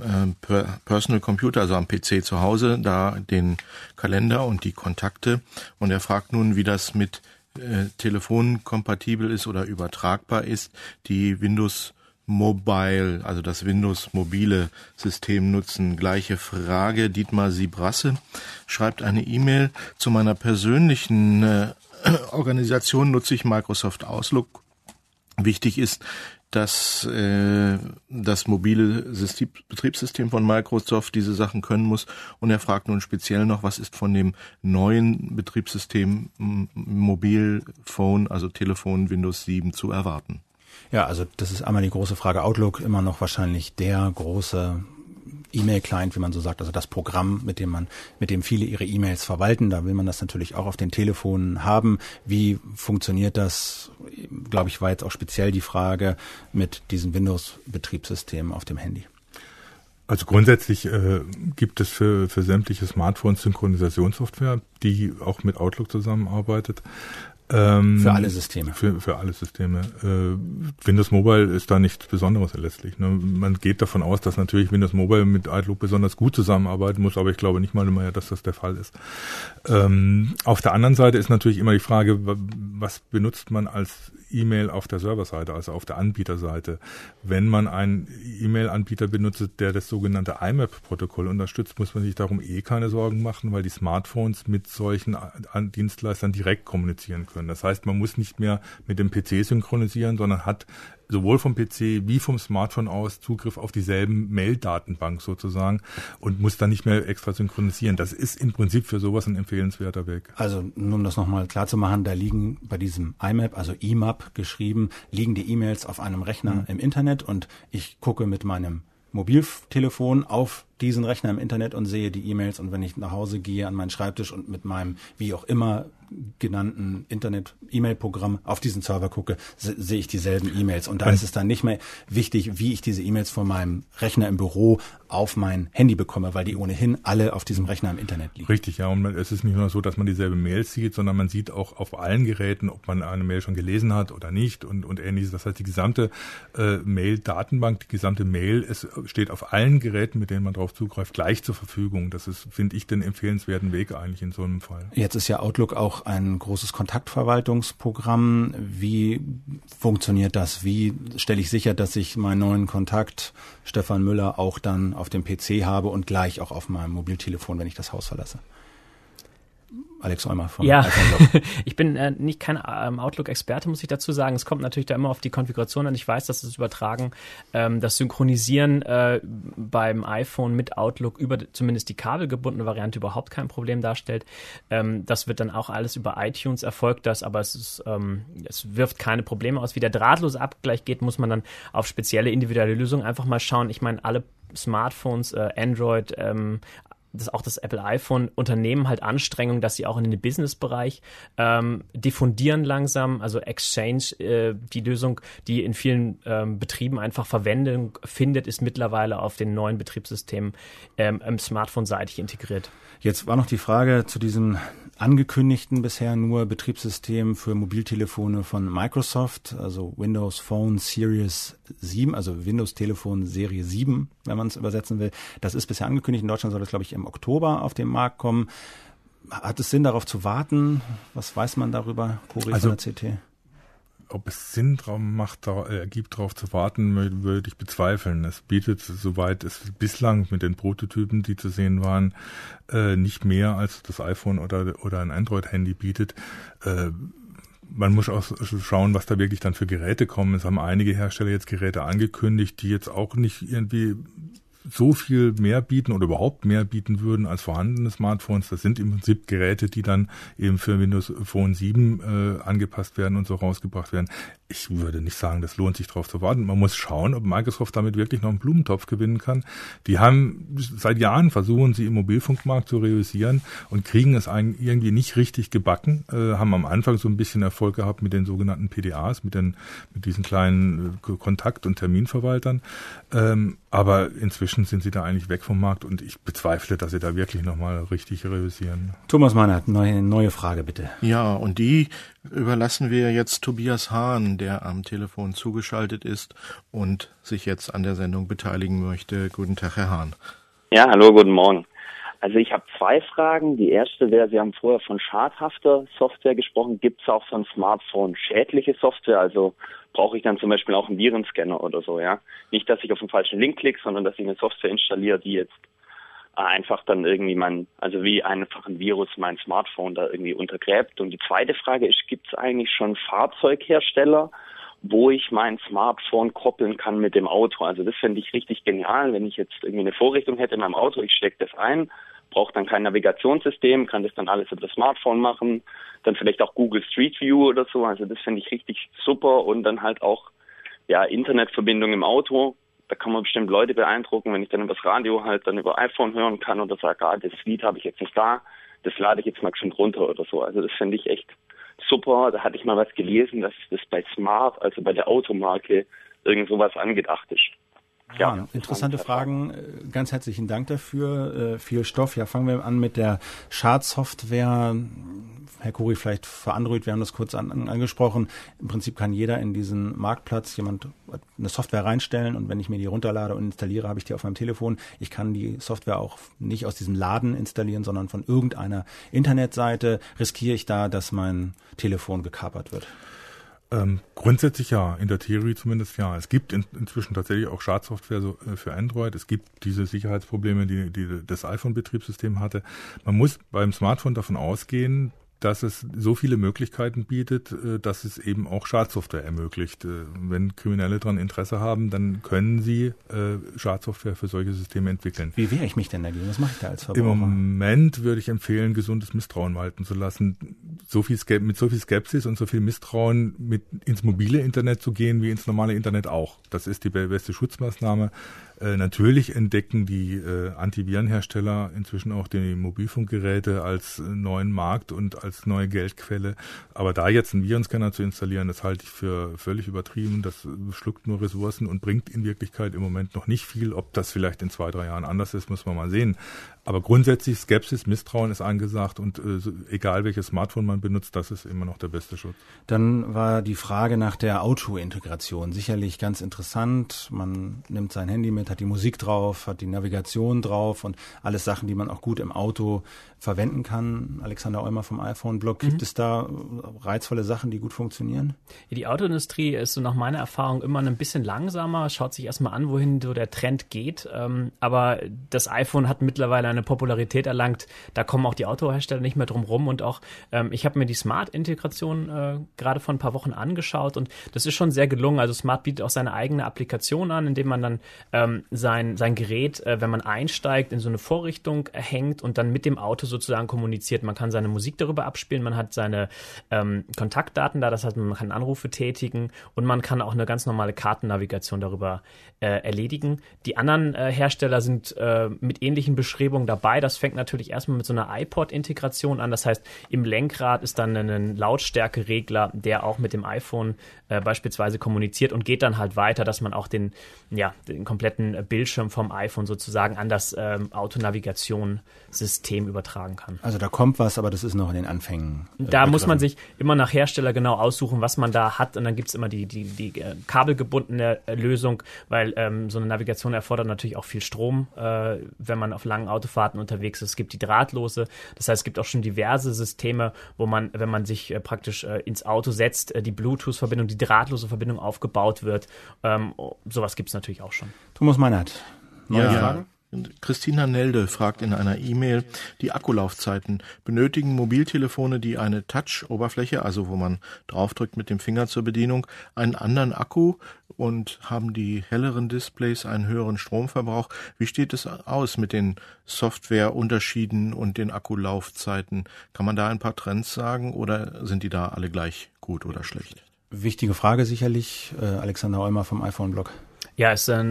Speaker 6: äh, Personal Computer, also am PC zu Hause, da den Kalender und die Kontakte. Und er fragt nun, wie das mit äh, Telefonen kompatibel ist oder übertragbar ist, die Windows Mobile, also das Windows mobile System nutzen. Gleiche Frage. Dietmar Siebrasse schreibt eine E-Mail zu meiner persönlichen äh, <clears throat> Organisation nutze ich Microsoft Outlook. Wichtig ist, dass äh, das mobile System, Betriebssystem von Microsoft diese Sachen können muss. Und er fragt nun speziell noch, was ist von dem neuen Betriebssystem Mobilphone, also Telefon Windows 7 zu erwarten?
Speaker 2: Ja, also das ist einmal die große Frage. Outlook immer noch wahrscheinlich der große E-Mail-Client, wie man so sagt, also das Programm, mit dem man, mit dem viele ihre E-Mails verwalten. Da will man das natürlich auch auf den Telefonen haben. Wie funktioniert das? Glaube ich, war jetzt auch speziell die Frage mit diesem Windows-Betriebssystem auf dem Handy.
Speaker 4: Also grundsätzlich äh, gibt es für, für sämtliche Smartphones Synchronisationssoftware, die auch mit Outlook zusammenarbeitet.
Speaker 2: Ähm, für alle Systeme.
Speaker 4: Für, für alle Systeme. Äh, Windows Mobile ist da nichts Besonderes letztlich. Ne? Man geht davon aus, dass natürlich Windows Mobile mit Outlook besonders gut zusammenarbeiten muss, aber ich glaube nicht mal immer, dass das der Fall ist. Ähm, auf der anderen Seite ist natürlich immer die Frage, was benutzt man als E-Mail auf der Serverseite, also auf der Anbieterseite. Wenn man einen E-Mail-Anbieter benutzt, der das sogenannte IMAP-Protokoll unterstützt, muss man sich darum eh keine Sorgen machen, weil die Smartphones mit solchen Dienstleistern direkt kommunizieren können können. Das heißt, man muss nicht mehr mit dem PC synchronisieren, sondern hat sowohl vom PC wie vom Smartphone aus Zugriff auf dieselben Mail-Datenbank sozusagen und muss dann nicht mehr extra synchronisieren. Das ist im Prinzip für sowas ein empfehlenswerter Weg.
Speaker 2: Also nur um das nochmal klar zu machen, da liegen bei diesem IMAP, also IMAP geschrieben, liegen die E-Mails auf einem Rechner mhm. im Internet und ich gucke mit meinem Mobiltelefon auf diesen Rechner im Internet und sehe die E-Mails und wenn ich nach Hause gehe an meinen Schreibtisch und mit meinem wie auch immer genannten Internet-E-Mail-Programm auf diesen Server gucke, sehe ich dieselben E-Mails. Und da ist es dann nicht mehr wichtig, wie ich diese E-Mails von meinem Rechner im Büro auf mein Handy bekomme, weil die ohnehin alle auf diesem Rechner im Internet liegen.
Speaker 4: Richtig, ja. Und es ist nicht nur so, dass man dieselbe Mail sieht, sondern man sieht auch auf allen Geräten, ob man eine Mail schon gelesen hat oder nicht und, und ähnliches. Das heißt, die gesamte äh, Mail-Datenbank, die gesamte Mail, es steht auf allen Geräten, mit denen man drauf zugreift, gleich zur Verfügung. Das ist, finde ich, den empfehlenswerten Weg eigentlich in so einem Fall.
Speaker 2: Jetzt ist ja Outlook auch ein großes Kontaktverwaltungsprogramm. Wie funktioniert das? Wie stelle ich sicher, dass ich meinen neuen Kontakt Stefan Müller auch dann auf dem PC habe und gleich auch auf meinem Mobiltelefon, wenn ich das Haus verlasse? Alex Eumer von
Speaker 3: Ja, <laughs> ich bin äh, nicht kein ähm, Outlook-Experte, muss ich dazu sagen. Es kommt natürlich da immer auf die Konfiguration an. Ich weiß, dass das Übertragen, ähm, das Synchronisieren äh, beim iPhone mit Outlook über zumindest die kabelgebundene Variante überhaupt kein Problem darstellt. Ähm, das wird dann auch alles über iTunes erfolgt das, aber es ist, ähm, es wirft keine Probleme aus. Wie der drahtlose Abgleich geht, muss man dann auf spezielle individuelle Lösungen einfach mal schauen. Ich meine, alle Smartphones, äh, Android, ähm, das auch das Apple iPhone unternehmen halt Anstrengungen, dass sie auch in den Business-Bereich ähm, diffundieren langsam. Also Exchange, äh, die Lösung, die in vielen ähm, Betrieben einfach Verwendung findet, ist mittlerweile auf den neuen Betriebssystemen ähm, im Smartphone seitig integriert.
Speaker 2: Jetzt war noch die Frage zu diesem angekündigten bisher nur Betriebssystem für Mobiltelefone von Microsoft, also Windows Phone Series 7, also Windows Telefon Serie 7, wenn man es übersetzen will. Das ist bisher angekündigt. In Deutschland soll das, glaube ich, im Oktober auf den Markt kommen. Hat es Sinn, darauf zu warten? Was weiß man darüber, Cori also, von der CT?
Speaker 4: Ob es Sinn drauf macht, da, äh, gibt, darauf zu warten, würde ich bezweifeln. Es bietet, soweit es bislang mit den Prototypen, die zu sehen waren, äh, nicht mehr als das iPhone oder, oder ein Android-Handy bietet. Äh, man muss auch schauen, was da wirklich dann für Geräte kommen. Es haben einige Hersteller jetzt Geräte angekündigt, die jetzt auch nicht irgendwie so viel mehr bieten oder überhaupt mehr bieten würden als vorhandene Smartphones. Das sind im Prinzip Geräte, die dann eben für Windows Phone 7 äh, angepasst werden und so rausgebracht werden ich würde nicht sagen, das lohnt sich darauf zu warten. Man muss schauen, ob Microsoft damit wirklich noch einen Blumentopf gewinnen kann. Die haben seit Jahren versuchen, sie im Mobilfunkmarkt zu realisieren und kriegen es irgendwie nicht richtig gebacken. Äh, haben am Anfang so ein bisschen Erfolg gehabt mit den sogenannten PDAs, mit den mit diesen kleinen äh, Kontakt- und Terminverwaltern. Ähm, aber inzwischen sind sie da eigentlich weg vom Markt und ich bezweifle, dass sie da wirklich nochmal richtig realisieren.
Speaker 2: Thomas Meinert, neue, neue Frage bitte.
Speaker 6: Ja, und die überlassen wir jetzt Tobias Hahn, der am Telefon zugeschaltet ist und sich jetzt an der Sendung beteiligen möchte. Guten Tag, Herr Hahn.
Speaker 9: Ja, hallo, guten Morgen. Also ich habe zwei Fragen. Die erste wäre, Sie haben vorher von schadhafter Software gesprochen. Gibt es auch von Smartphone schädliche Software? Also brauche ich dann zum Beispiel auch einen Virenscanner oder so, ja? Nicht, dass ich auf den falschen Link klicke, sondern dass ich eine Software installiere, die jetzt einfach dann irgendwie mein, also wie einfach ein Virus mein Smartphone da irgendwie untergräbt. Und die zweite Frage ist, gibt es eigentlich schon Fahrzeughersteller, wo ich mein Smartphone koppeln kann mit dem Auto? Also das finde ich richtig genial, wenn ich jetzt irgendwie eine Vorrichtung hätte in meinem Auto, ich stecke das ein, brauche dann kein Navigationssystem, kann das dann alles über das Smartphone machen, dann vielleicht auch Google Street View oder so. Also das finde ich richtig super und dann halt auch ja Internetverbindung im Auto da kann man bestimmt Leute beeindrucken, wenn ich dann über das Radio halt dann über iPhone hören kann oder sage, ah, das Lied habe ich jetzt nicht da, das lade ich jetzt mal schon runter oder so. Also das finde ich echt super. Da hatte ich mal was gelesen, dass das bei Smart, also bei der Automarke, irgend sowas angedacht ist.
Speaker 2: Ja, ja interessante Fragen. Ganz herzlichen Dank dafür. Äh, viel Stoff. Ja, fangen wir an mit der Schadsoftware. Herr Kuri, vielleicht für Android, wir haben das kurz an, angesprochen. Im Prinzip kann jeder in diesen Marktplatz jemand eine Software reinstellen und wenn ich mir die runterlade und installiere, habe ich die auf meinem Telefon. Ich kann die Software auch nicht aus diesem Laden installieren, sondern von irgendeiner Internetseite. Riskiere ich da, dass mein Telefon gekapert wird?
Speaker 4: Ähm, grundsätzlich ja, in der Theorie zumindest ja. Es gibt in, inzwischen tatsächlich auch Schadsoftware so, äh, für Android. Es gibt diese Sicherheitsprobleme, die, die das iPhone-Betriebssystem hatte. Man muss beim Smartphone davon ausgehen, dass es so viele Möglichkeiten bietet, äh, dass es eben auch Schadsoftware ermöglicht. Äh, wenn Kriminelle daran Interesse haben, dann können sie äh, Schadsoftware für solche Systeme entwickeln.
Speaker 2: Wie wehre ich mich denn dagegen? Was mache ich da als Verbraucher?
Speaker 4: Im Moment würde ich empfehlen, gesundes Misstrauen walten zu lassen. So viel mit so viel Skepsis und so viel Misstrauen mit ins mobile Internet zu gehen wie ins normale Internet auch. Das ist die beste Schutzmaßnahme. Äh, natürlich entdecken die äh, Antivirenhersteller inzwischen auch die Mobilfunkgeräte als äh, neuen Markt und als neue Geldquelle. Aber da jetzt einen Virenscanner zu installieren, das halte ich für völlig übertrieben. Das schluckt nur Ressourcen und bringt in Wirklichkeit im Moment noch nicht viel. Ob das vielleicht in zwei, drei Jahren anders ist, muss man mal sehen. Aber grundsätzlich Skepsis, Misstrauen ist angesagt und äh, egal welches Smartphone man benutzt, das ist immer noch der beste Schutz.
Speaker 2: Dann war die Frage nach der Auto-Integration sicherlich ganz interessant. Man nimmt sein Handy mit, hat die Musik drauf, hat die Navigation drauf und alles Sachen, die man auch gut im Auto verwenden kann. Alexander Eumer vom iPhone-Blog, gibt mhm. es da reizvolle Sachen, die gut funktionieren?
Speaker 3: Die Autoindustrie ist so nach meiner Erfahrung immer ein bisschen langsamer, schaut sich erstmal an, wohin so der Trend geht. Ähm, aber das iPhone hat mittlerweile eine Popularität erlangt. Da kommen auch die Autohersteller nicht mehr drum rum. Und auch, ähm, ich habe mir die Smart-Integration äh, gerade vor ein paar Wochen angeschaut und das ist schon sehr gelungen. Also Smart bietet auch seine eigene Applikation an, indem man dann sein, sein Gerät, äh, wenn man einsteigt, in so eine Vorrichtung hängt und dann mit dem Auto sozusagen kommuniziert. Man kann seine Musik darüber abspielen, man hat seine ähm, Kontaktdaten da, das heißt, man kann Anrufe tätigen und man kann auch eine ganz normale Kartennavigation darüber äh, erledigen. Die anderen äh, Hersteller sind äh, mit ähnlichen Beschreibungen dabei. Das fängt natürlich erstmal mit so einer iPod-Integration an. Das heißt, im Lenkrad ist dann ein Lautstärkeregler, der auch mit dem iPhone äh, beispielsweise kommuniziert und geht dann halt weiter, dass man auch den, ja, den kompletten Bildschirm vom iPhone sozusagen an das ähm, Autonavigationssystem übertragen kann.
Speaker 2: Also da kommt was, aber das ist noch in den Anfängen.
Speaker 3: Äh, da muss man sich immer nach Hersteller genau aussuchen, was man da hat und dann gibt es immer die, die, die äh, kabelgebundene äh, Lösung, weil ähm, so eine Navigation erfordert natürlich auch viel Strom, äh, wenn man auf langen Autofahrten unterwegs ist. Es gibt die drahtlose, das heißt, es gibt auch schon diverse Systeme, wo man, wenn man sich äh, praktisch äh, ins Auto setzt, die Bluetooth-Verbindung, die drahtlose Verbindung aufgebaut wird. Ähm, sowas gibt es natürlich auch schon.
Speaker 2: Thomas Meinert, neue
Speaker 6: ja.
Speaker 2: Fragen?
Speaker 6: Christina Nelde fragt in einer E-Mail die Akkulaufzeiten. Benötigen Mobiltelefone, die eine Touch-Oberfläche, also wo man draufdrückt mit dem Finger zur Bedienung, einen anderen Akku und haben die helleren Displays einen höheren Stromverbrauch? Wie steht es aus mit den Softwareunterschieden und den Akkulaufzeiten? Kann man da ein paar Trends sagen oder sind die da alle gleich gut oder schlecht?
Speaker 2: Wichtige Frage sicherlich. Äh, Alexander Eumer vom iPhone-Blog.
Speaker 3: Ja, ist äh,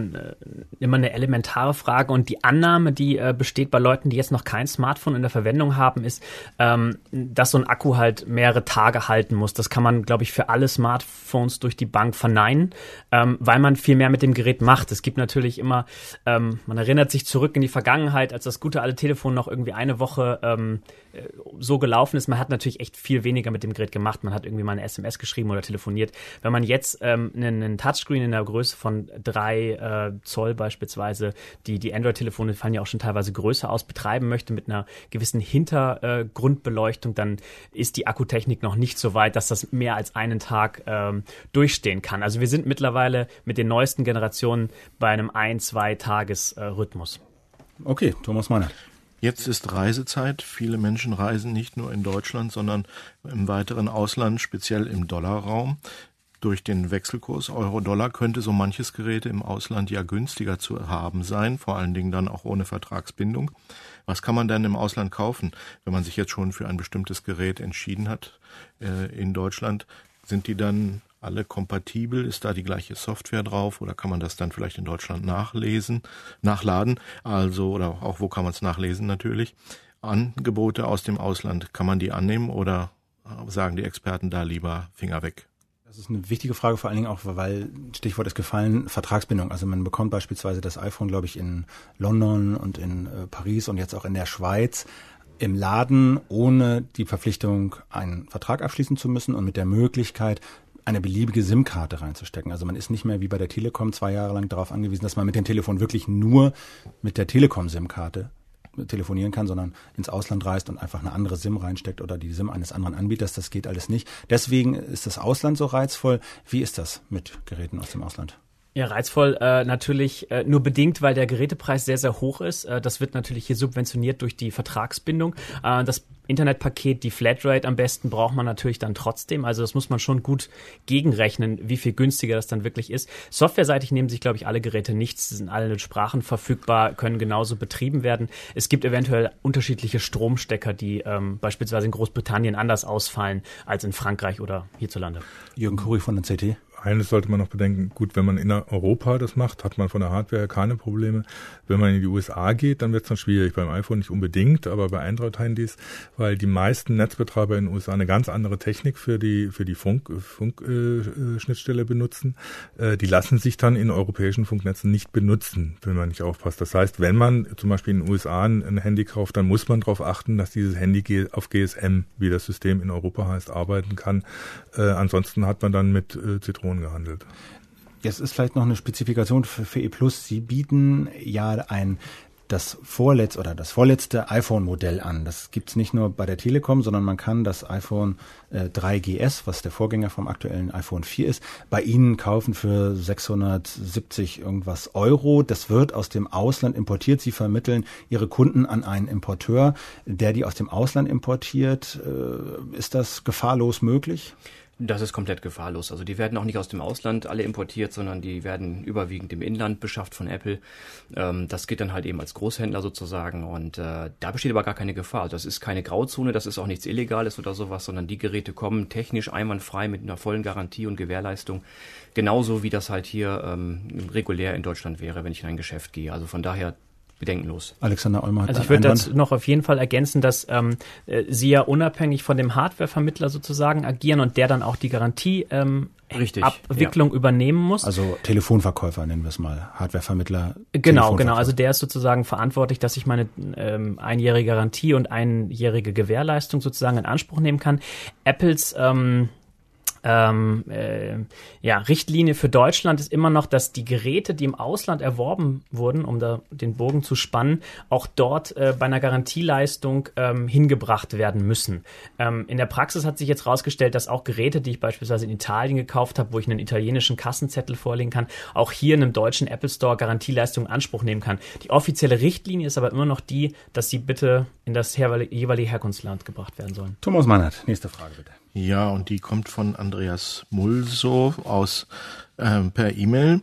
Speaker 3: immer eine elementare Frage und die Annahme, die äh, besteht bei Leuten, die jetzt noch kein Smartphone in der Verwendung haben, ist, ähm, dass so ein Akku halt mehrere Tage halten muss. Das kann man, glaube ich, für alle Smartphones durch die Bank verneinen, ähm, weil man viel mehr mit dem Gerät macht. Es gibt natürlich immer, ähm, man erinnert sich zurück in die Vergangenheit, als das gute alte Telefon noch irgendwie eine Woche ähm, äh, so gelaufen ist. Man hat natürlich echt viel weniger mit dem Gerät gemacht. Man hat irgendwie mal eine SMS geschrieben oder telefoniert. Wenn man jetzt ähm, einen, einen Touchscreen in der Größe von drei drei äh, Zoll beispielsweise, die, die Android-Telefone fallen ja auch schon teilweise größer aus, betreiben möchte mit einer gewissen Hintergrundbeleuchtung, dann ist die Akkutechnik noch nicht so weit, dass das mehr als einen Tag ähm, durchstehen kann. Also wir sind mittlerweile mit den neuesten Generationen bei einem ein-, zwei Tages-Rhythmus.
Speaker 2: Äh, okay, Thomas Meiner.
Speaker 6: Jetzt ist Reisezeit. Viele Menschen reisen nicht nur in Deutschland, sondern im weiteren Ausland, speziell im Dollarraum. Durch den Wechselkurs Euro-Dollar könnte so manches Gerät im Ausland ja günstiger zu haben sein, vor allen Dingen dann auch ohne Vertragsbindung. Was kann man denn im Ausland kaufen, wenn man sich jetzt schon für ein bestimmtes Gerät entschieden hat äh, in Deutschland? Sind die dann alle kompatibel? Ist da die gleiche Software drauf oder kann man das dann vielleicht in Deutschland nachlesen, nachladen? Also, oder auch wo kann man es nachlesen natürlich? Angebote aus dem Ausland, kann man die annehmen oder sagen die Experten da lieber Finger weg?
Speaker 2: Das ist eine wichtige Frage, vor allen Dingen auch, weil Stichwort ist gefallen, Vertragsbindung. Also man bekommt beispielsweise das iPhone, glaube ich, in London und in äh, Paris und jetzt auch in der Schweiz im Laden, ohne die Verpflichtung, einen Vertrag abschließen zu müssen und mit der Möglichkeit, eine beliebige SIM-Karte reinzustecken. Also man ist nicht mehr wie bei der Telekom zwei Jahre lang darauf angewiesen, dass man mit dem Telefon wirklich nur mit der Telekom-SIM-Karte telefonieren kann, sondern ins Ausland reist und einfach eine andere SIM reinsteckt oder die SIM eines anderen Anbieters. Das geht alles nicht. Deswegen ist das Ausland so reizvoll. Wie ist das mit Geräten aus dem Ausland?
Speaker 3: Ja, reizvoll äh, natürlich äh, nur bedingt, weil der Gerätepreis sehr, sehr hoch ist. Äh, das wird natürlich hier subventioniert durch die Vertragsbindung. Äh, das Internetpaket, die Flatrate am besten braucht man natürlich dann trotzdem. Also das muss man schon gut gegenrechnen, wie viel günstiger das dann wirklich ist. Softwareseitig nehmen sich, glaube ich, alle Geräte nichts. Sie sind alle in Sprachen verfügbar, können genauso betrieben werden. Es gibt eventuell unterschiedliche Stromstecker, die ähm, beispielsweise in Großbritannien anders ausfallen als in Frankreich oder hierzulande.
Speaker 2: Jürgen Kuri von der CT
Speaker 4: eines sollte man noch bedenken, gut, wenn man in Europa das macht, hat man von der Hardware keine Probleme. Wenn man in die USA geht, dann wird es dann schwierig. Beim iPhone nicht unbedingt, aber bei Android-Handys, weil die meisten Netzbetreiber in den USA eine ganz andere Technik für die, für die Funk-Schnittstelle Funk, äh, benutzen. Äh, die lassen sich dann in europäischen Funknetzen nicht benutzen, wenn man nicht aufpasst. Das heißt, wenn man zum Beispiel in den USA ein, ein Handy kauft, dann muss man darauf achten, dass dieses Handy auf GSM, wie das System in Europa heißt, arbeiten kann. Äh, ansonsten hat man dann mit äh, Zitronen Zitronen gehandelt.
Speaker 2: Jetzt ist vielleicht noch eine Spezifikation für, für E Sie bieten ja ein das vorletzte oder das vorletzte iPhone-Modell an. Das gibt's nicht nur bei der Telekom, sondern man kann das iPhone äh, 3GS, was der Vorgänger vom aktuellen iPhone 4 ist, bei Ihnen kaufen für 670 irgendwas Euro. Das wird aus dem Ausland importiert. Sie vermitteln Ihre Kunden an einen Importeur, der die aus dem Ausland importiert. Äh, ist das gefahrlos möglich?
Speaker 5: Das ist komplett gefahrlos. Also die werden auch nicht aus dem Ausland alle importiert, sondern die werden überwiegend im Inland beschafft von Apple. Ähm, das geht dann halt eben als Großhändler sozusagen und äh, da besteht aber gar keine Gefahr. Das ist keine Grauzone, das ist auch nichts Illegales oder sowas, sondern die Geräte kommen technisch einwandfrei mit einer vollen Garantie und Gewährleistung. Genauso wie das halt hier ähm, regulär in Deutschland wäre, wenn ich in ein Geschäft gehe. Also von daher bedenkenlos.
Speaker 2: Alexander Olmer hat
Speaker 3: Also ich würde dazu noch auf jeden Fall ergänzen, dass ähm, äh, Sie ja unabhängig von dem Hardwarevermittler sozusagen agieren und der dann auch die Garantie ähm,
Speaker 5: Richtig,
Speaker 3: Abwicklung
Speaker 5: ja.
Speaker 3: übernehmen muss.
Speaker 2: Also Telefonverkäufer nennen wir es mal, Hardwarevermittler.
Speaker 3: Genau, genau. Also der ist sozusagen verantwortlich, dass ich meine ähm, einjährige Garantie und einjährige Gewährleistung sozusagen in Anspruch nehmen kann. Apples ähm, ähm, äh, ja, Richtlinie für Deutschland ist immer noch, dass die Geräte, die im Ausland erworben wurden, um da den Bogen zu spannen, auch dort äh, bei einer Garantieleistung ähm, hingebracht werden müssen. Ähm, in der Praxis hat sich jetzt herausgestellt, dass auch Geräte, die ich beispielsweise in Italien gekauft habe, wo ich einen italienischen Kassenzettel vorlegen kann, auch hier in einem deutschen Apple Store Garantieleistung in Anspruch nehmen kann. Die offizielle Richtlinie ist aber immer noch die, dass sie bitte in das jeweilige Herkunftsland gebracht werden sollen.
Speaker 2: Thomas Mannert, nächste Frage bitte.
Speaker 6: Ja, und die kommt von Andreas Mulso aus äh, per E-Mail.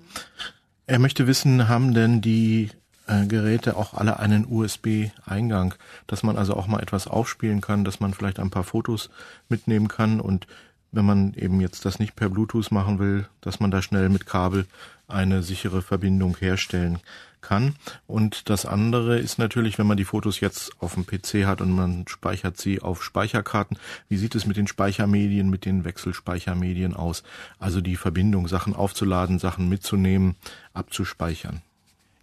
Speaker 6: Er möchte wissen, haben denn die äh, Geräte auch alle einen USB-Eingang, dass man also auch mal etwas aufspielen kann, dass man vielleicht ein paar Fotos mitnehmen kann und wenn man eben jetzt das nicht per Bluetooth machen will, dass man da schnell mit Kabel eine sichere Verbindung herstellen kann. Und das andere ist natürlich, wenn man die Fotos jetzt auf dem PC hat und man speichert sie auf Speicherkarten, wie sieht es mit den Speichermedien, mit den Wechselspeichermedien aus? Also die Verbindung, Sachen aufzuladen, Sachen mitzunehmen, abzuspeichern.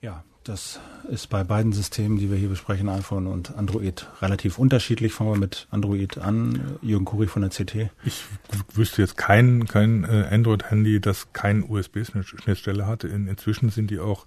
Speaker 2: Ja, das ist bei beiden Systemen, die wir hier besprechen, iPhone und Android, relativ unterschiedlich. Fangen wir mit Android an. Jürgen Kuri von der CT.
Speaker 4: Ich wüsste jetzt kein, kein äh, Android-Handy, das keine USB-Schnittstelle hat. In, inzwischen sind die auch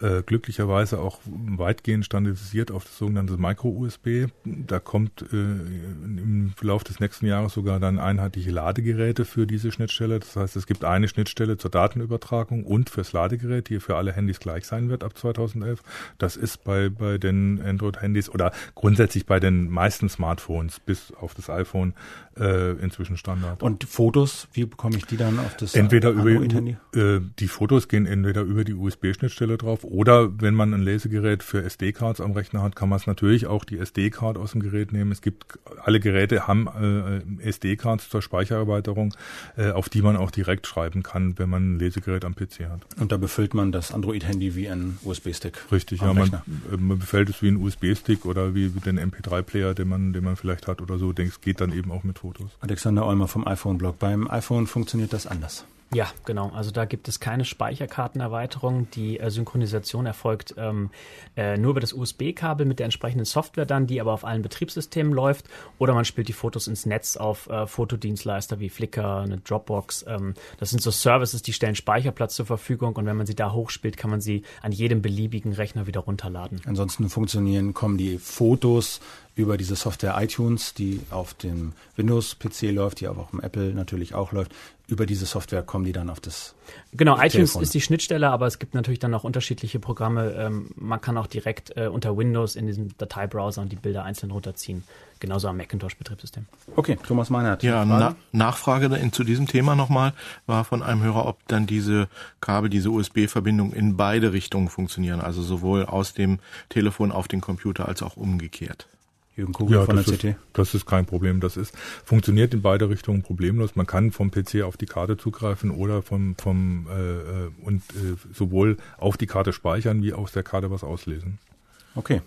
Speaker 4: äh, glücklicherweise auch weitgehend standardisiert auf das sogenannte Micro-USB. Da kommt äh, im Verlauf des nächsten Jahres sogar dann einheitliche Ladegeräte für diese Schnittstelle. Das heißt, es gibt eine Schnittstelle zur Datenübertragung und fürs Ladegerät, die für alle Handys gleich sein wird ab 2011. Das ist bei, bei den Android-Handys oder grundsätzlich bei den meisten Smartphones bis auf das iPhone äh, inzwischen Standard.
Speaker 2: Und Fotos, wie bekomme ich die dann auf das
Speaker 4: entweder über äh, die Fotos gehen entweder über die USB-Schnittstelle drauf oder wenn man ein Lesegerät für SD-Cards am Rechner hat, kann man es natürlich auch die SD-Card aus dem Gerät nehmen. Es gibt alle Geräte haben äh, SD-Cards zur Speichererweiterung, äh, auf die man auch direkt schreiben kann, wenn man ein Lesegerät am PC hat.
Speaker 2: Und da befüllt man das Android-Handy wie ein USB-Stick.
Speaker 4: Richtig, ja, man, äh, man befällt es wie ein USB-Stick oder wie, den MP3-Player, den man, den man vielleicht hat oder so. Es geht dann eben auch mit Fotos.
Speaker 2: Alexander Olmer vom iPhone-Blog. Beim iPhone funktioniert das anders.
Speaker 3: Ja, genau. Also da gibt es keine Speicherkartenerweiterung. Die äh, Synchronisation erfolgt ähm, äh, nur über das USB-Kabel mit der entsprechenden Software dann, die aber auf allen Betriebssystemen läuft. Oder man spielt die Fotos ins Netz auf äh, Fotodienstleister wie Flickr, eine Dropbox. Ähm, das sind so Services, die stellen Speicherplatz zur Verfügung und wenn man sie da hochspielt, kann man sie an jedem beliebigen Rechner wieder runterladen.
Speaker 2: Ansonsten funktionieren, kommen die Fotos über diese Software iTunes, die auf dem Windows-PC läuft, die aber auch im Apple natürlich auch läuft. Über diese Software kommen die dann auf das.
Speaker 3: Genau, Telefon. iTunes ist die Schnittstelle, aber es gibt natürlich dann auch unterschiedliche Programme. Ähm, man kann auch direkt äh, unter Windows in diesem Dateibrowser und die Bilder einzeln runterziehen. Genauso am Macintosh-Betriebssystem.
Speaker 2: Okay, Thomas Meinert.
Speaker 6: Ja, na, Nachfrage zu diesem Thema nochmal war von einem Hörer, ob dann diese Kabel, diese USB-Verbindung in beide Richtungen funktionieren. Also sowohl aus dem Telefon auf den Computer als auch umgekehrt.
Speaker 2: Jürgen Kugel ja, von der
Speaker 4: CT. Ist, das ist kein Problem. Das ist, funktioniert in beide Richtungen problemlos. Man kann vom PC auf die Karte zugreifen oder vom, vom äh, äh, und äh, sowohl auf die Karte speichern wie aus der Karte was auslesen.
Speaker 6: Okay.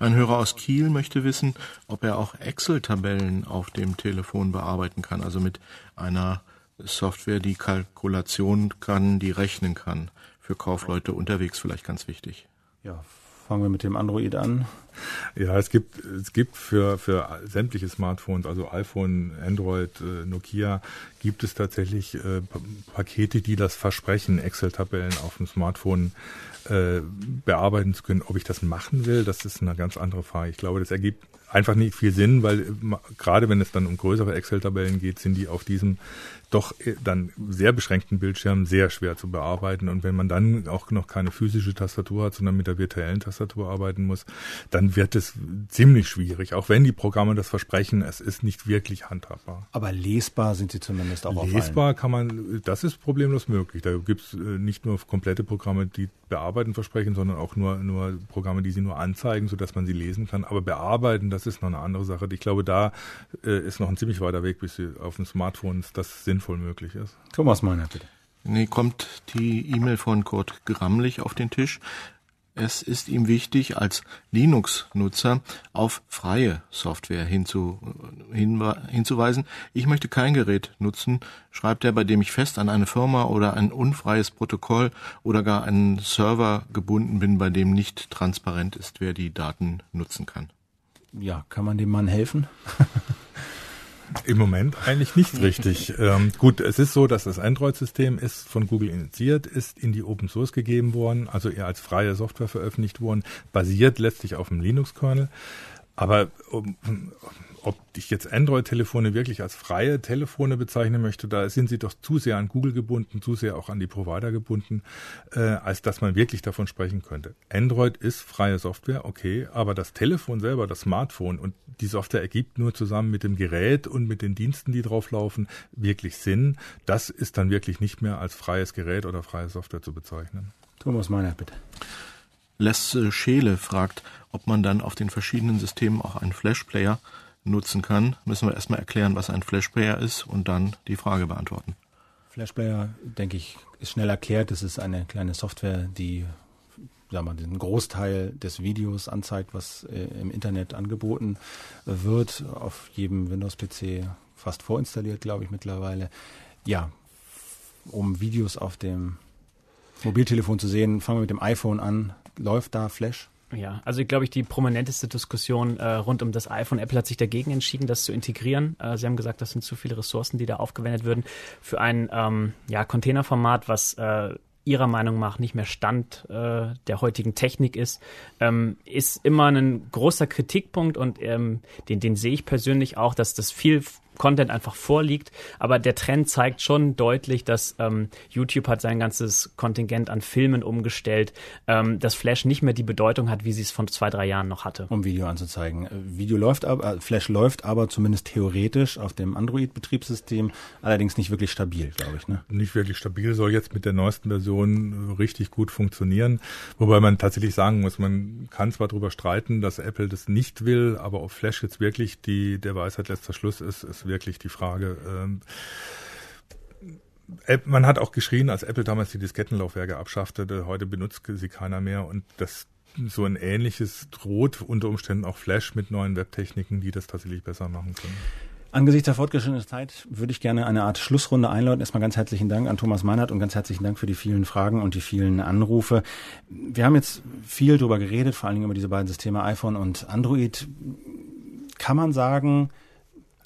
Speaker 6: Ein Hörer aus Kiel möchte wissen, ob er auch Excel-Tabellen auf dem Telefon bearbeiten kann, also mit einer Software, die Kalkulation kann, die rechnen kann. Für Kaufleute unterwegs vielleicht ganz wichtig.
Speaker 2: Ja, fangen wir mit dem Android an.
Speaker 4: Ja, es gibt, es gibt für, für sämtliche Smartphones, also iPhone, Android, äh, Nokia, gibt es tatsächlich äh, Pakete, die das versprechen, Excel-Tabellen auf dem Smartphone äh, bearbeiten zu können. Ob ich das machen will, das ist eine ganz andere Frage. Ich glaube, das ergibt einfach nicht viel Sinn, weil gerade wenn es dann um größere Excel-Tabellen geht, sind die auf diesem doch äh, dann sehr beschränkten Bildschirm sehr schwer zu bearbeiten. Und wenn man dann auch noch keine physische Tastatur hat, sondern mit der virtuellen Tastatur arbeiten muss, dann wird es ziemlich schwierig. Auch wenn die Programme das versprechen, es ist nicht wirklich handhabbar.
Speaker 2: Aber lesbar sind sie zumindest auch
Speaker 4: Lesbar kann man, das ist problemlos möglich. Da gibt es äh, nicht nur komplette Programme, die bearbeiten versprechen, sondern auch nur, nur Programme, die sie nur anzeigen, sodass man sie lesen kann. Aber bearbeiten, das ist noch eine andere Sache. Ich glaube, da äh, ist noch ein ziemlich weiter Weg, bis sie auf den Smartphones das sinnvoll möglich ist.
Speaker 2: Thomas Meiner, bitte.
Speaker 6: Nee, kommt die E-Mail von Kurt Grammlich auf den Tisch. Es ist ihm wichtig, als Linux-Nutzer auf freie Software hinzu, hinzuweisen. Ich möchte kein Gerät nutzen, schreibt er, bei dem ich fest an eine Firma oder ein unfreies Protokoll oder gar einen Server gebunden bin, bei dem nicht transparent ist, wer die Daten nutzen kann.
Speaker 2: Ja, kann man dem Mann helfen? <laughs>
Speaker 4: Im Moment eigentlich nicht richtig. ähm, gut, es ist so, dass das Android-System ist von Google initiiert, ist in die Open Source gegeben worden, also eher als freie Software veröffentlicht worden, basiert letztlich auf dem Linux-Kernel. Aber um, ob ich jetzt Android-Telefone wirklich als freie Telefone bezeichnen möchte, da sind sie doch zu sehr an Google gebunden, zu sehr auch an die Provider gebunden, äh, als dass man wirklich davon sprechen könnte. Android ist freie Software, okay, aber das Telefon selber, das Smartphone und die Software ergibt nur zusammen mit dem Gerät und mit den Diensten, die drauf laufen, wirklich Sinn. Das ist dann wirklich nicht mehr als freies Gerät oder freie Software zu bezeichnen.
Speaker 2: Thomas Meiner, bitte.
Speaker 6: Lesse Scheele fragt, ob man dann auf den verschiedenen Systemen auch einen Flash-Player nutzen kann, müssen wir erstmal erklären, was ein Flashplayer ist und dann die Frage beantworten.
Speaker 2: Flashplayer, denke ich, ist schnell erklärt. Das ist eine kleine Software, die sagen wir, den Großteil des Videos anzeigt, was äh, im Internet angeboten wird. Auf jedem Windows-PC fast vorinstalliert, glaube ich, mittlerweile. Ja, um Videos auf dem Mobiltelefon zu sehen, fangen wir mit dem iPhone an. Läuft da Flash?
Speaker 3: Ja, also glaube ich, die prominenteste Diskussion äh, rund um das iPhone. Apple hat sich dagegen entschieden, das zu integrieren. Äh, sie haben gesagt, das sind zu viele Ressourcen, die da aufgewendet würden für ein ähm, ja, Containerformat, was äh, ihrer Meinung nach nicht mehr Stand äh, der heutigen Technik ist, ähm, ist immer ein großer Kritikpunkt und ähm, den, den sehe ich persönlich auch, dass das viel Content einfach vorliegt. Aber der Trend zeigt schon deutlich, dass ähm, YouTube hat sein ganzes Kontingent an Filmen umgestellt, ähm, dass Flash nicht mehr die Bedeutung hat, wie sie es von zwei, drei Jahren noch hatte.
Speaker 2: Um Video anzuzeigen. Äh, Video läuft aber, äh, Flash läuft aber zumindest theoretisch auf dem Android-Betriebssystem, allerdings nicht wirklich stabil, glaube ich. Ne?
Speaker 4: Nicht wirklich stabil, soll jetzt mit der neuesten Version richtig gut funktionieren. Wobei man tatsächlich sagen muss, man kann zwar darüber streiten, dass Apple das nicht will, aber ob Flash jetzt wirklich die, der Weisheit letzter Schluss ist, ist wirklich die Frage. Ähm, man hat auch geschrien, als Apple damals die Diskettenlaufwerke abschaffte, heute benutzt sie keiner mehr und das so ein ähnliches droht unter Umständen auch Flash mit neuen Webtechniken, die das tatsächlich besser machen können.
Speaker 2: Angesichts der fortgeschrittenen Zeit würde ich gerne eine Art Schlussrunde einläuten. Erstmal ganz herzlichen Dank an Thomas Meinert und ganz herzlichen Dank für die vielen Fragen und die vielen Anrufe. Wir haben jetzt viel darüber geredet, vor allen Dingen über diese beiden Systeme iPhone und Android. Kann man sagen,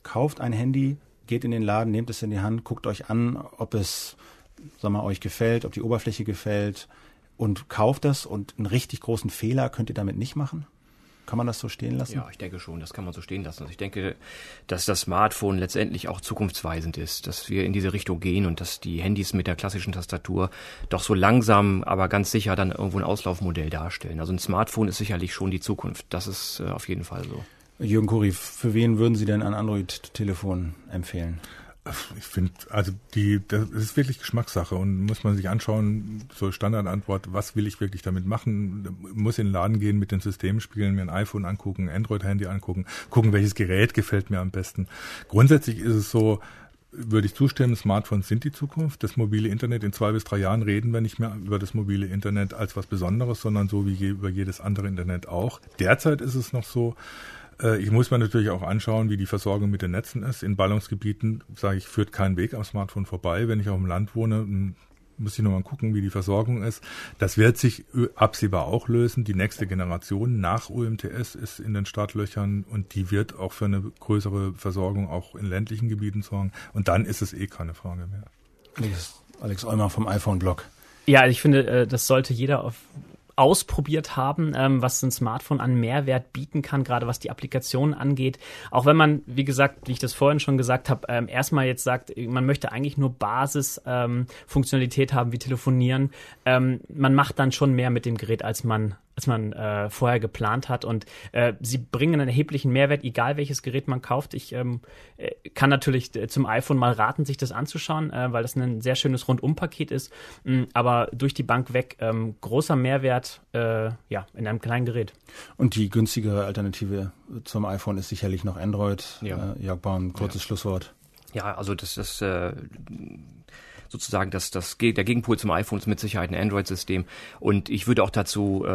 Speaker 2: kauft ein Handy, geht in den Laden, nehmt es in die Hand, guckt euch an, ob es, sag mal, euch gefällt, ob die Oberfläche gefällt und kauft das und einen richtig großen Fehler könnt ihr damit nicht machen? Kann man das so stehen lassen?
Speaker 5: Ja, ich denke schon, das kann man so stehen lassen. Also ich denke, dass das Smartphone letztendlich auch zukunftsweisend ist, dass wir in diese Richtung gehen und dass die Handys mit der klassischen Tastatur doch so langsam, aber ganz sicher dann irgendwo ein Auslaufmodell darstellen. Also ein Smartphone ist sicherlich schon die Zukunft. Das ist äh, auf jeden Fall so.
Speaker 2: Jürgen Kuri, für wen würden Sie denn ein Android-Telefon empfehlen?
Speaker 4: Ich finde, also die, das ist wirklich Geschmackssache und muss man sich anschauen, so Standardantwort, was will ich wirklich damit machen? Muss in den Laden gehen, mit den Systemen spielen, mir ein iPhone angucken, Android-Handy angucken, gucken, welches Gerät gefällt mir am besten. Grundsätzlich ist es so, würde ich zustimmen, Smartphones sind die Zukunft. Das mobile Internet in zwei bis drei Jahren reden wir nicht mehr über das mobile Internet als was Besonderes, sondern so wie über jedes andere Internet auch. Derzeit ist es noch so, ich muss mir natürlich auch anschauen, wie die Versorgung mit den Netzen ist. In Ballungsgebieten, sage ich, führt kein Weg am Smartphone vorbei. Wenn ich auf dem Land wohne, muss ich nochmal gucken, wie die Versorgung ist. Das wird sich absehbar auch lösen. Die nächste Generation nach UMTS ist in den Startlöchern und die wird auch für eine größere Versorgung auch in ländlichen Gebieten sorgen. Und dann ist es eh keine Frage mehr.
Speaker 2: Alex, Alex Eumer vom iPhone-Blog.
Speaker 3: Ja, ich finde, äh, das sollte jeder auf ausprobiert haben, ähm, was ein Smartphone an Mehrwert bieten kann, gerade was die Applikationen angeht. Auch wenn man, wie gesagt, wie ich das vorhin schon gesagt habe, ähm, erstmal jetzt sagt, man möchte eigentlich nur Basisfunktionalität ähm, haben wie telefonieren. Ähm, man macht dann schon mehr mit dem Gerät, als man als man äh, vorher geplant hat. Und äh, sie bringen einen erheblichen Mehrwert, egal welches Gerät man kauft. Ich ähm, äh, kann natürlich äh, zum iPhone mal raten, sich das anzuschauen, äh, weil das ein sehr schönes Rundumpaket ist. Mhm, aber durch die Bank weg ähm, großer Mehrwert äh, ja, in einem kleinen Gerät.
Speaker 2: Und die günstigere Alternative zum iPhone ist sicherlich noch Android. Ja. Äh, Jörg Baum, kurzes ja. Schlusswort.
Speaker 5: Ja, also das ist äh, sozusagen das, das, der Gegenpol zum iPhone ist mit Sicherheit ein Android-System. Und ich würde auch dazu äh,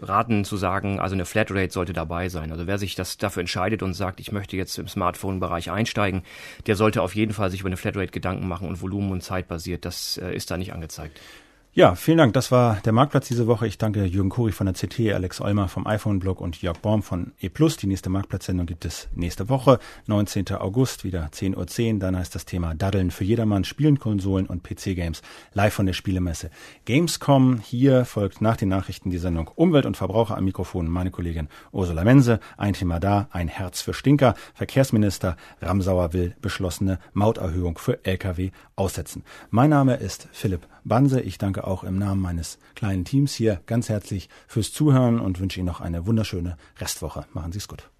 Speaker 5: raten zu sagen, also eine Flatrate sollte dabei sein. Also wer sich das dafür entscheidet und sagt, ich möchte jetzt im Smartphone-Bereich einsteigen, der sollte auf jeden Fall sich über eine Flatrate Gedanken machen und Volumen und Zeit basiert. Das äh, ist da nicht angezeigt.
Speaker 2: Ja, vielen Dank. Das war der Marktplatz diese Woche. Ich danke Jürgen Kuri von der CT, Alex Olmer vom iPhone-Blog und Jörg Baum von E+. Die nächste Marktplatzsendung gibt es nächste Woche, 19. August, wieder 10.10 Uhr. .10. Dann heißt das Thema Daddeln für jedermann, Spielen, Konsolen und PC-Games live von der Spielemesse Gamescom. Hier folgt nach den Nachrichten die Sendung Umwelt und Verbraucher am Mikrofon meine Kollegin Ursula Mense. Ein Thema da, ein Herz für Stinker. Verkehrsminister Ramsauer will beschlossene Mauterhöhung für Lkw aussetzen. Mein Name ist Philipp Banse. Ich danke auch im Namen meines kleinen Teams hier ganz herzlich fürs Zuhören und wünsche Ihnen noch eine wunderschöne Restwoche. Machen Sie es gut.